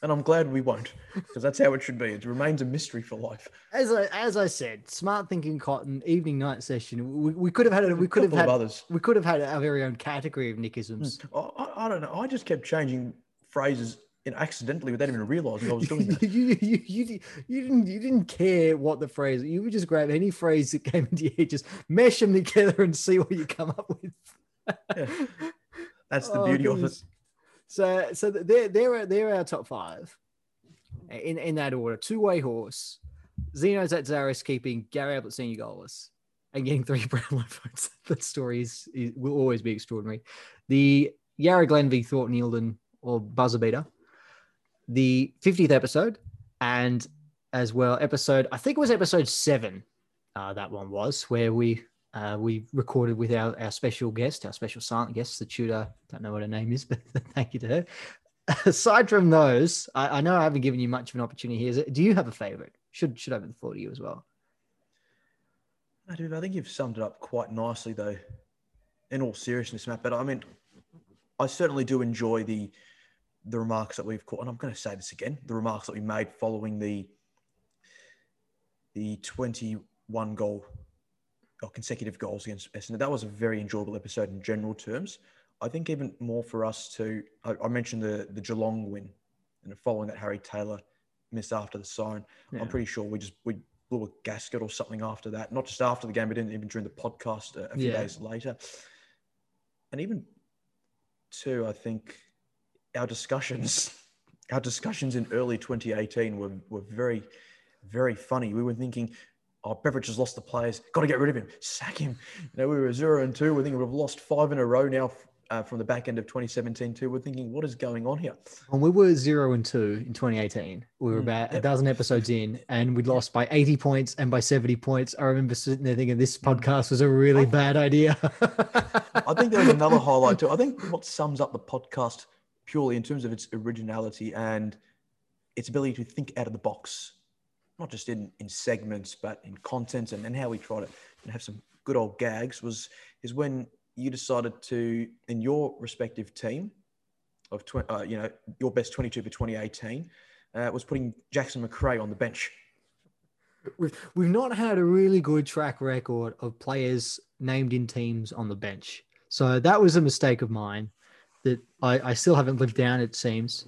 [SPEAKER 4] And I'm glad we won't, because that's how it should be. It remains a mystery for life.
[SPEAKER 3] As I as I said, smart thinking cotton evening night session. We, we could have had a, we could have had
[SPEAKER 4] others.
[SPEAKER 3] we could have had our very own category of Nickisms. Hmm.
[SPEAKER 4] I, I, I don't know. I just kept changing phrases in accidentally without even realizing I was doing that.
[SPEAKER 3] you, you, you, you, didn't you didn't care what the phrase. You would just grab any phrase that came into your head, just mesh them together and see what you come up with.
[SPEAKER 4] Yeah. That's the
[SPEAKER 3] Oh,
[SPEAKER 4] beauty of it.
[SPEAKER 3] So so they're they're they're our top five in in that order. Two way horse, Zeno Tzatzaris keeping Gary Ablett senior goalless and getting three Brownlow votes. That story is, is will always be extraordinary. The Yarra Glen v Thornton Eildon or buzzer beater, the 50th episode, and as well episode I think it was episode seven. Uh, that one was where we uh, we recorded with our, our special guest, our special silent guest, the tutor. Don't know what her name is, but thank you to her. aside from those, I, I know I haven't given you much of an opportunity here. It- Do you have a favorite? Should should open the floor to you as well.
[SPEAKER 4] No, dude, I think you've summed it up quite nicely, though. In all seriousness, Matt. But I mean, I certainly do enjoy the the remarks that we've caught, and I'm going to say this again: the remarks that we made following the the 21 goal or consecutive goals against Essendon. That was a very enjoyable episode in general terms. I think even more for us to. I, I mentioned the the Geelong win, and following that Harry Taylor missed after the siren.
[SPEAKER 3] Yeah.
[SPEAKER 4] I'm pretty sure we just we blew a gasket or something after that. Not just after the game, but even even during the podcast a, a few
[SPEAKER 3] Yeah.
[SPEAKER 4] days later. And even two, I think our discussions, our discussions in early 2018 were were very, very funny. We were thinking. Oh, Beveridge has lost the players. Got to get rid of him. Sack him. You know, we were zero and two. We're thinking we've lost five in a row now uh, from the back end of 2017 too. We're thinking, what is going on here?
[SPEAKER 3] When we were zero and two in 2018, we were
[SPEAKER 4] Mm,
[SPEAKER 3] about a dozen episodes in, and we'd lost by 80 points and by 70 points. I remember sitting there thinking this podcast was a really bad idea.
[SPEAKER 4] I think there was another highlight too. I think what sums up the podcast purely in terms of its originality and its ability to think out of the box, not just in, in segments, but in content and, and how we try to have some good old gags was is when you decided to, in your respective team of, uh, you know, your best 22 for 2018, uh, was putting Jackson Macrae on the bench.
[SPEAKER 3] we've, we've not had a really good track record of players named in teams on the bench. So that was a mistake of mine that I, I still haven't lived down, it seems.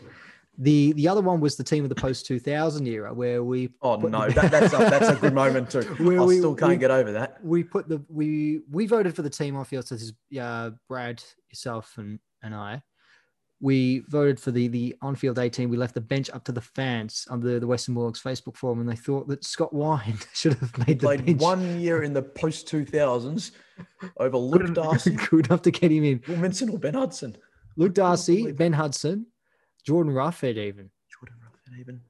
[SPEAKER 3] The the other one was the team of the post 2000 era where we
[SPEAKER 4] Oh no,
[SPEAKER 3] the-
[SPEAKER 4] that, that's a, that's a good moment too. I
[SPEAKER 3] we-
[SPEAKER 4] still can't
[SPEAKER 3] we-
[SPEAKER 4] get over that.
[SPEAKER 3] we put the we we voted for the team on field. So this is uh, Brad, yourself, and and I. We voted for the the on field A team. We left the bench up to the fans on the the Western Bulldogs Facebook forum, and they thought that Scott Wynd should have made the
[SPEAKER 4] Played
[SPEAKER 3] bench
[SPEAKER 4] one year in the post 2000s over Luke Darcy,
[SPEAKER 3] good enough to get him in.
[SPEAKER 4] Will Minson, or Ben Hudson.
[SPEAKER 3] Luke Darcy. Ben Hudson, Jordan Roughead, even.
[SPEAKER 4] Jordan Roughead even.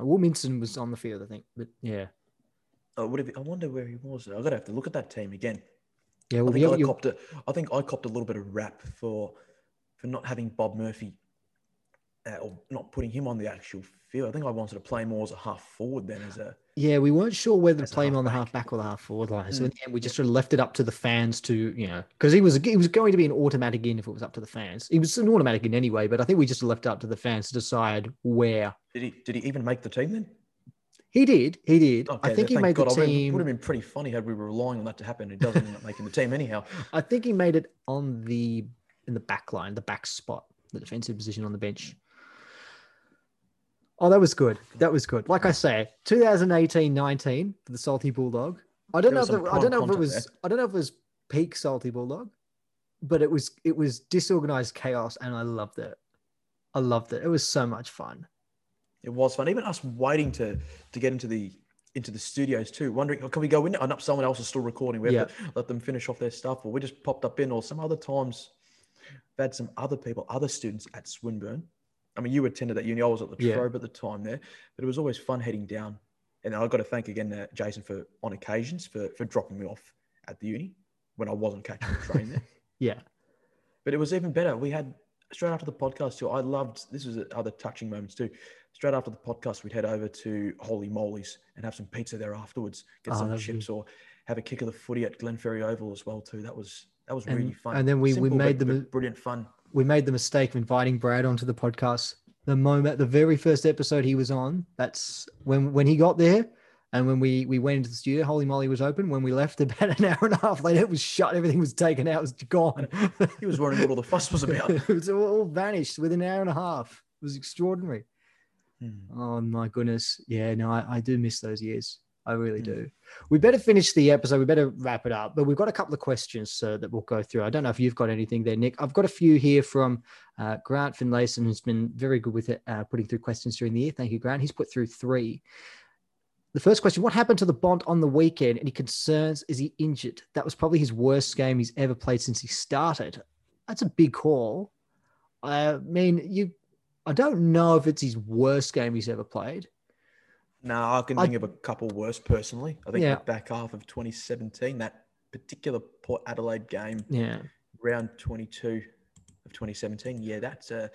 [SPEAKER 3] Uh, Will Minson was on the field, I think. But yeah,
[SPEAKER 4] Oh, would have, I wonder where he was. I'm gonna have to look at that team again.
[SPEAKER 3] yeah.
[SPEAKER 4] I
[SPEAKER 3] Well,
[SPEAKER 4] think
[SPEAKER 3] you-
[SPEAKER 4] I copped a, I think I copped a little bit of rap for for not having Bob Murphy uh, or not putting him on the actual field. I think I wanted to play more as a half forward than as a
[SPEAKER 3] Yeah, we weren't sure whether to
[SPEAKER 4] As
[SPEAKER 3] play him on the half back or the half forward line. So
[SPEAKER 4] Mm.
[SPEAKER 3] in the end, we just sort of left it up to the fans to, you know, because he was he was going to be an automatic in if it was up to the fans. He was an automatic in anyway, but I think we just left it up to the fans to decide where.
[SPEAKER 4] did he did he even make the team then?
[SPEAKER 3] He did, he did.
[SPEAKER 4] Okay,
[SPEAKER 3] I think he made
[SPEAKER 4] God.
[SPEAKER 3] the
[SPEAKER 4] I would-
[SPEAKER 3] team.
[SPEAKER 4] Would have been pretty funny had we were relying on that to happen. It doesn't end up making the team anyhow.
[SPEAKER 3] I think he made it on the in the back line, the back spot, the defensive position on the bench. Oh, that was good. That was good. Like I say, 2018-19 for the Salty Bulldog. I don't
[SPEAKER 4] There
[SPEAKER 3] know if it, I don't know if it was
[SPEAKER 4] content
[SPEAKER 3] I don't know if it was peak Salty Bulldog, but it was it was disorganized chaos and I loved it. I loved it. It was so much fun.
[SPEAKER 4] It was fun. Even us waiting to to get into the into the studios too, wondering, oh, can we go in? And up someone else is still recording. We have to let them finish off their stuff, or we just popped up in. Or some other times, we've had some other people, other students at Swinburne. I mean, you attended that uni. I was at the
[SPEAKER 3] Yeah.
[SPEAKER 4] Trobe at the time there, but it was always fun heading down. And I've got to thank again uh, Jason for on occasions for for dropping me off at the uni when I wasn't catching the train there.
[SPEAKER 3] Yeah.
[SPEAKER 4] But it was even better. We had straight after the podcast too. I loved this was other touching moments too. Straight after the podcast, we'd head over to Holy Moly's and have some pizza there afterwards. Get
[SPEAKER 3] Oh,
[SPEAKER 4] some chips or have a kick of the footy at Glenferrie Oval as well too. That was that was
[SPEAKER 3] And-
[SPEAKER 4] really fun.
[SPEAKER 3] and then we- we made them-
[SPEAKER 4] brilliant fun.
[SPEAKER 3] We made the mistake of inviting Brad onto the podcast. The moment, the very first episode he was on, that's when when he got there, and when we we went into the studio, Holy Moly was open. When we left, about an hour and a half later, it was shut. Everything was taken out. It was gone.
[SPEAKER 4] He was wondering what all the fuss was about.
[SPEAKER 3] it was all, vanished within an hour and a half. It was extraordinary.
[SPEAKER 4] Hmm.
[SPEAKER 3] Oh my goodness. Yeah, no, I, I do miss those years. I really
[SPEAKER 4] Mm.
[SPEAKER 3] do. We better finish the episode. We better wrap it up. But we've got a couple of questions uh, that we'll go through. I don't know if you've got anything there, Nick. I've got a few here from uh, Grant Finlayson, who's been very good with it, uh, putting through questions during the year. Thank you, Grant. He's put through three. The first question What happened to the Bont on the weekend? Any concerns? Is he injured? That was probably his worst game he's ever played since he started. That's a big call. I mean, you. I don't know if it's his worst game he's ever played.
[SPEAKER 4] No, I can
[SPEAKER 3] I-
[SPEAKER 4] think of a couple worse personally. I think
[SPEAKER 3] Yeah.
[SPEAKER 4] the back half of 2017, that particular Port Adelaide game,
[SPEAKER 3] Yeah.
[SPEAKER 4] round 22 of 2017. Yeah, that's uh,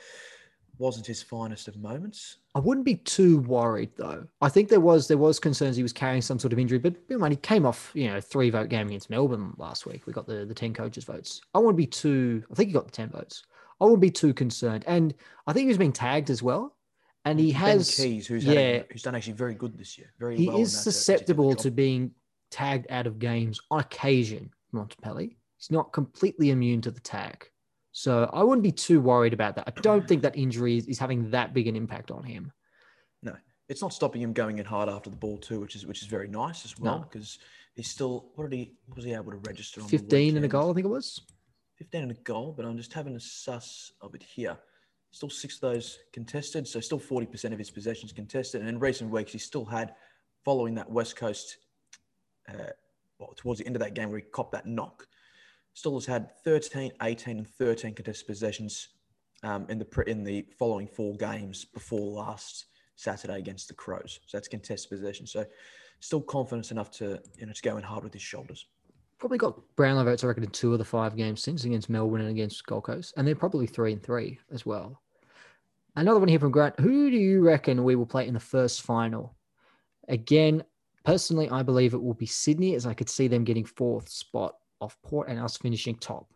[SPEAKER 4] wasn't his finest of moments.
[SPEAKER 3] I wouldn't be too worried though. I think there was there was concerns he was carrying some sort of injury, but he came off you know three vote game against Melbourne last week. We got the the ten coaches votes. I wouldn't be too. I think he got the ten votes. I wouldn't be too concerned, and I think he was being tagged as well. And he has
[SPEAKER 4] Ben Keays, who's
[SPEAKER 3] yeah,
[SPEAKER 4] had, who's done actually very good this year. Very
[SPEAKER 3] he
[SPEAKER 4] well.
[SPEAKER 3] is
[SPEAKER 4] uh,
[SPEAKER 3] susceptible to being tagged out of games on occasion. Bontempelli, he's not completely immune to the tag, so I wouldn't be too worried about that. I don't think that injury is, is having that big an impact on him.
[SPEAKER 4] No, it's not stopping him going in hard after the ball too, which is which is very nice as well
[SPEAKER 3] No.
[SPEAKER 4] because he's still. What did he? What was he able to register on?
[SPEAKER 3] Fifteen and a goal, I think it was.
[SPEAKER 4] 15 and a goal, but I'm just having a suss of it here. Still six of those contested, so still 40% of his possessions contested. And in recent weeks, he still had, following that West Coast, uh, well, towards the end of that game where he copped that knock, still has had 13, 18, and 13 contested possessions um, in the in the following four games before last Saturday against the Crows. So that's contested possession. So still confidence enough to you know to go in hard with his shoulders.
[SPEAKER 3] Probably got Brownlow votes, I reckon, in two of the five games since against Melbourne and against Gold Coast. And they're probably three and three as well. Another one here from Grant. Who do you reckon we will play in the first final? Again, personally, I believe it will be Sydney, as I could see them getting fourth spot off Port and us finishing top.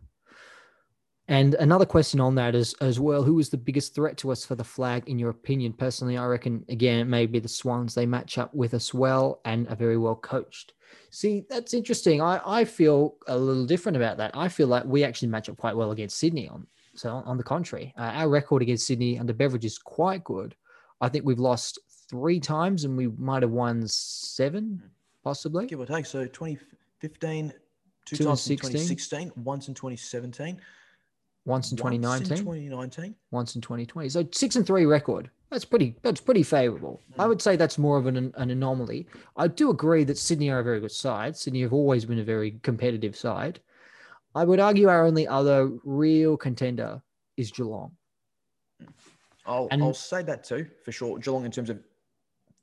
[SPEAKER 3] And another question on that is as well, who is the biggest threat to us for the flag, in your opinion? Personally, I reckon, again, it may be the Swans. They match up with us well and are very well coached. See, that's interesting. I, I feel a little different about that. I feel like we actually match up quite well against Sydney. On so on the contrary, uh, our record against Sydney under Beveridge is quite good. I think we've lost three times and we might have won seven, possibly.
[SPEAKER 4] Give or take. So 2015, two,
[SPEAKER 3] Two
[SPEAKER 4] times in 2016, once in 2017,
[SPEAKER 3] Once in
[SPEAKER 4] once
[SPEAKER 3] 2019,
[SPEAKER 4] in 2019.
[SPEAKER 3] once in 2020. So six and three record. That's pretty. That's pretty favourable. I would say that's more of an, an anomaly. I do agree that Sydney are a very good side. Sydney have always been a very competitive side. I would argue our only other real contender is Geelong.
[SPEAKER 4] I'll,
[SPEAKER 3] And-
[SPEAKER 4] I'll say that too, for sure. Geelong, in terms of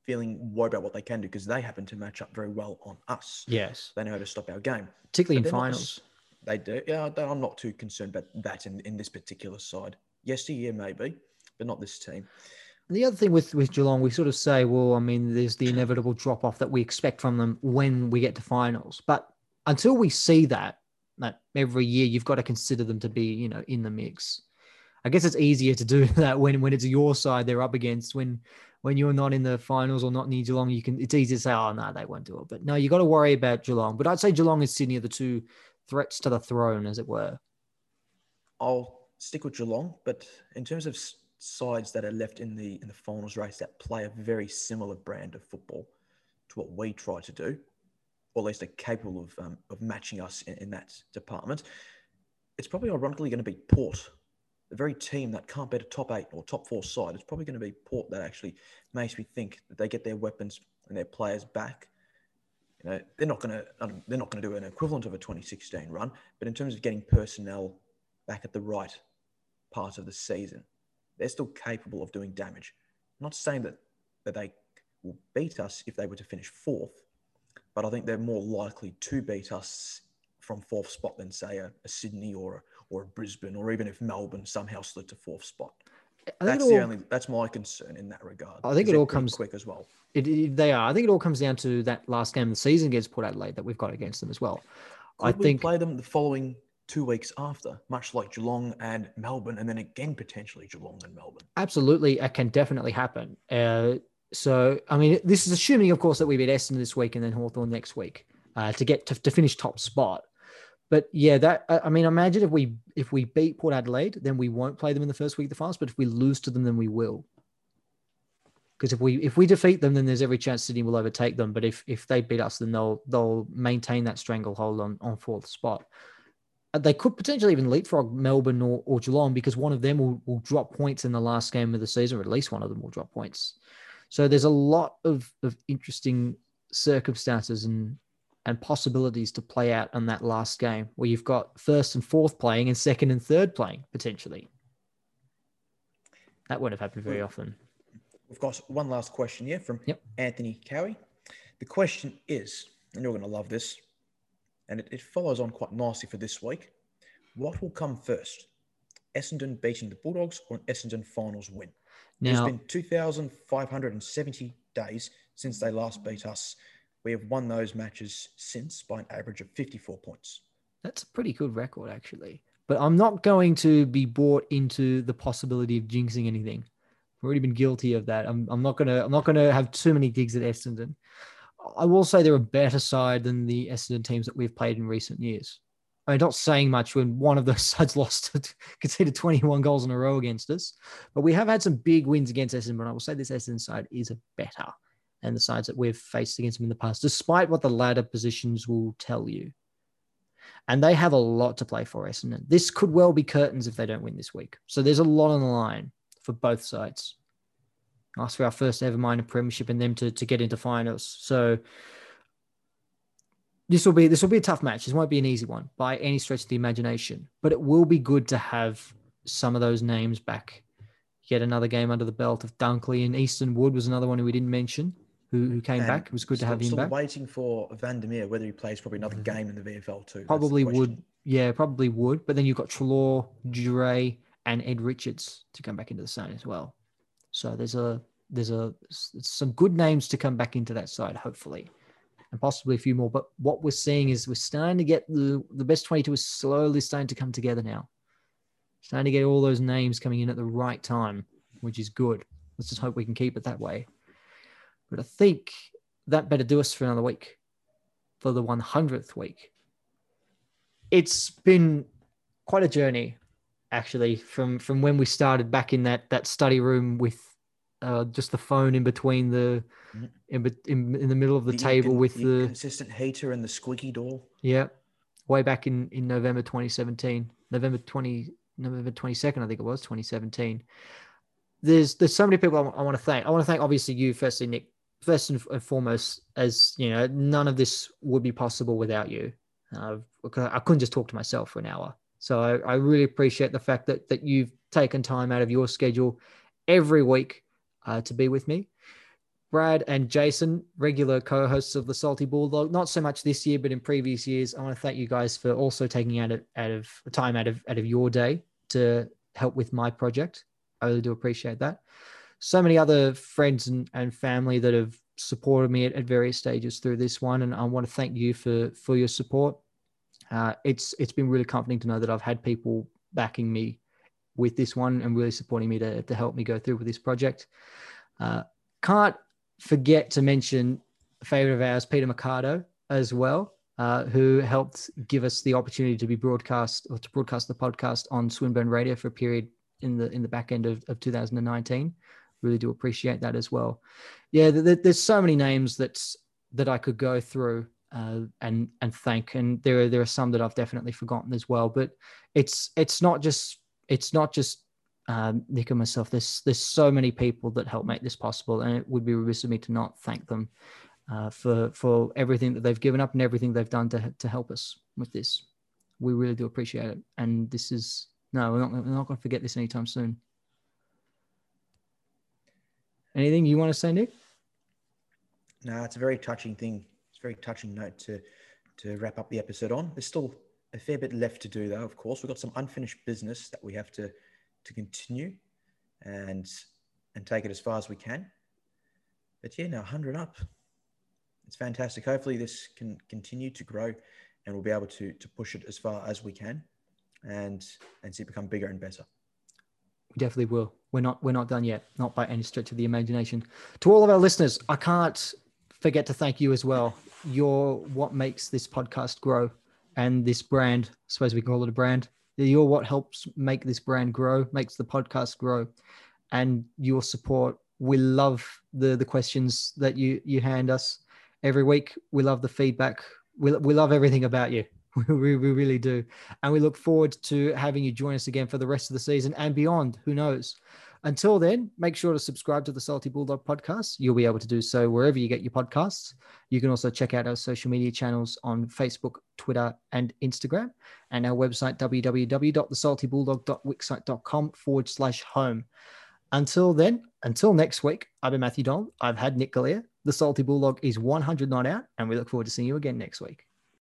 [SPEAKER 4] feeling worried about what they can do, because they happen to match up very well on us.
[SPEAKER 3] Yes,
[SPEAKER 4] They know how to stop our game.
[SPEAKER 3] particularly in
[SPEAKER 4] But they're not
[SPEAKER 3] finals.
[SPEAKER 4] They do. Yeah, I- I'm not too concerned about that in, in this particular side. Yesteryear, maybe, but not this team.
[SPEAKER 3] And the other thing with with Geelong, we sort of say, well, I mean, there's the inevitable drop off that we expect from them when we get to finals. But until we see that, that every year, you've got to consider them to be, you know, in the mix. I guess it's easier to do that when when it's your side they're up against. When when you're not in the finals or not near Geelong, you can it's easy to say, oh no, they won't do it. But no, you got to worry about Geelong. But I'd say Geelong and Sydney are the two threats to the throne, as it were.
[SPEAKER 4] I'll stick with Geelong, but in terms of sides that are left in the in the finals race that play a very similar brand of football to what we try to do, or at least are capable of um, of matching us in, in that department, it's probably ironically going to be Port, the very team that can't beat a top eight or top four side. It's probably going to be Port that actually makes me think that they get their weapons and their players back. You know, they're not going to they're not going to do an equivalent of a 2016 run, but in terms of getting personnel back at the right part of the season, they're still capable of doing damage. I'm not saying that, that they will beat us if they were to finish fourth, but I think they're more likely to beat us from fourth spot than say a, a Sydney or a, or a Brisbane or even if Melbourne somehow slid to fourth spot. That's
[SPEAKER 3] it
[SPEAKER 4] the only that's my concern in that regard.
[SPEAKER 3] I think it all comes-
[SPEAKER 4] quick as well.
[SPEAKER 3] It, it- they are. I think it all comes down to that last game of the season against Port Adelaide that we've got against them as well. I
[SPEAKER 4] we
[SPEAKER 3] think
[SPEAKER 4] play them the following two weeks after, much like Geelong and Melbourne, and then again potentially Geelong and Melbourne.
[SPEAKER 3] absolutely it can definitely happen. Uh, so, I mean, this is assuming, of course, that we beat Essendon this week and then Hawthorn next week uh, to get to, to finish top spot. But yeah, that I mean, imagine if we if we beat Port Adelaide, then we won't play them in the first week of the finals. But if we lose to them, then we will. Because if we if we defeat them, then there's every chance Sydney will overtake them. But if if they beat us, then they'll they'll maintain that stranglehold on on fourth spot. Uh, They could potentially even leapfrog Melbourne or, or Geelong because one of them will, will drop points in the last game of the season, or at least one of them will drop points. So there's a lot of, of interesting circumstances and and possibilities to play out on that last game where you've got first and fourth playing and second and third playing potentially. That won't have happened very often.
[SPEAKER 4] We've got one last question here from
[SPEAKER 3] Yep.
[SPEAKER 4] Anthony Cowie. The question is, and you're going to love this, and it, it follows on quite nicely for this week. What will come first, Essendon beating the Bulldogs or an Essendon finals win. It's
[SPEAKER 3] Now,
[SPEAKER 4] been 2,570 days since they last beat us. We have won those matches since by an average of 54 points.
[SPEAKER 3] That's a pretty good record, actually. But I'm not going to be bought into the possibility of jinxing anything. I've already been guilty of that. I'm, I'm not gonna I'm not gonna have too many digs at Essendon. I will say they're a better side than the Essendon teams that we've played in recent years. I mean, not saying much when one of those sides lost conceded 21 goals in a row against us, but we have had some big wins against Essendon. But I will say this Essendon side is a better than the sides that we've faced against them in the past, despite what the ladder positions will tell you and they have a lot to play for Essendon. This could well be curtains if they don't win this week. So there's a lot on the line for both sides. Ask for our first ever minor premiership and them to, to get into finals. So this will be this will be a tough match. This won't be an easy one by any stretch of the imagination, but it will be good to have some of those names back. Get another game under the belt of Dunkley and Easton Wood was another one who we didn't mention who, who came
[SPEAKER 4] And
[SPEAKER 3] back. It was good to have him
[SPEAKER 4] still
[SPEAKER 3] back.
[SPEAKER 4] waiting for Vandermeer, whether he plays probably another mm-hmm. game in the VFL too.
[SPEAKER 3] Probably would. Yeah, probably would. But then you've got Treloar, Dre, and Ed Richards to come back into the side as well. So there's a there's a some good names to come back into that side, hopefully, and possibly a few more. But what we're seeing is we're starting to get the the best 22 is slowly starting to come together now. Starting to get all those names coming in at the right time, which is good. Let's just hope we can keep it that way. But I think that better do us for another week, for the 100th week it's been quite a journey actually from from when we started back in that that study room with uh, just the phone in between the
[SPEAKER 4] Mhm.
[SPEAKER 3] in, in in the middle of the,
[SPEAKER 4] The
[SPEAKER 3] table with
[SPEAKER 4] the consistent heater and the squeaky door.
[SPEAKER 3] yeah way back in in November 2017 November 20 November 22nd I think it was 2017 there's there's so many people I, want to thank I want to thank obviously you firstly Nick first and f- foremost as you know none of this would be possible without you uh, I couldn't just talk to myself for an hour. So I, I really appreciate the fact that that you've taken time out of your schedule every week uh, to be with me. Brad and Jason, regular co-hosts of the Salty Bulldog, not so much this year, but in previous years. I want to thank you guys for also taking out of, out of time out of out of your day to help with my project. I really do appreciate that. So many other friends and, and family that have supported me at, at various stages through this one, and I want to thank you for for your support uh, it's it's been really comforting to know that I've had people backing me with this one and really supporting me to, to help me go through with this project. Uh, can't forget to mention a favorite of ours, Peter Mercado, as well, uh, who helped give us the opportunity to be broadcast or to broadcast the podcast on Swinburne Radio for a period in the in the back end of, of 2019. Really do appreciate that as well. Yeah, th- th- there's so many names that's that I could go through uh, and and thank. And there are there are some that I've definitely forgotten as well. But it's it's not just it's not just um, Nick and myself. There's there's so many people that help make this possible, and it would be remiss of me to not thank them uh, for for everything that they've given up and everything they've done to to help us with this. We really do appreciate it, and this is no, we're not we're not going to forget this anytime soon. Anything you want to say, Nick?
[SPEAKER 4] No, it's a very touching thing. It's a very touching note to to wrap up the episode on. There's still a fair bit left to do, though. Of course, we've got some unfinished business that we have to to continue and and take it as far as we can. But yeah, now 100 up. It's fantastic. Hopefully, this can continue to grow, and we'll be able to to push it as far as we can, and and see it become bigger and better.
[SPEAKER 3] We definitely will. We're not we're not done yet, not by any stretch of the imagination. To all of our listeners, I can't forget to thank you as well. You're what makes this podcast grow and this brand, I suppose we call it a brand. You're what helps make this brand grow, makes the podcast grow. And your support. We love the the questions that you you hand us every week. We love the feedback. We, we love everything about you. We, we really do. And we look forward to having you join us again for the rest of the season and beyond. Who knows? Until then, make sure to subscribe to the Salty Bulldog podcast. You'll be able to do so wherever you get your podcasts. You can also check out our social media channels on Facebook, Twitter, and Instagram, and our website, www.thesaltybulldog.wixsite.com forward slash home. Until then, until next week, I've been Matthew Donald. I've had Nick Galea. The Salty Bulldog is 100 not out, and we look forward to seeing you again next week.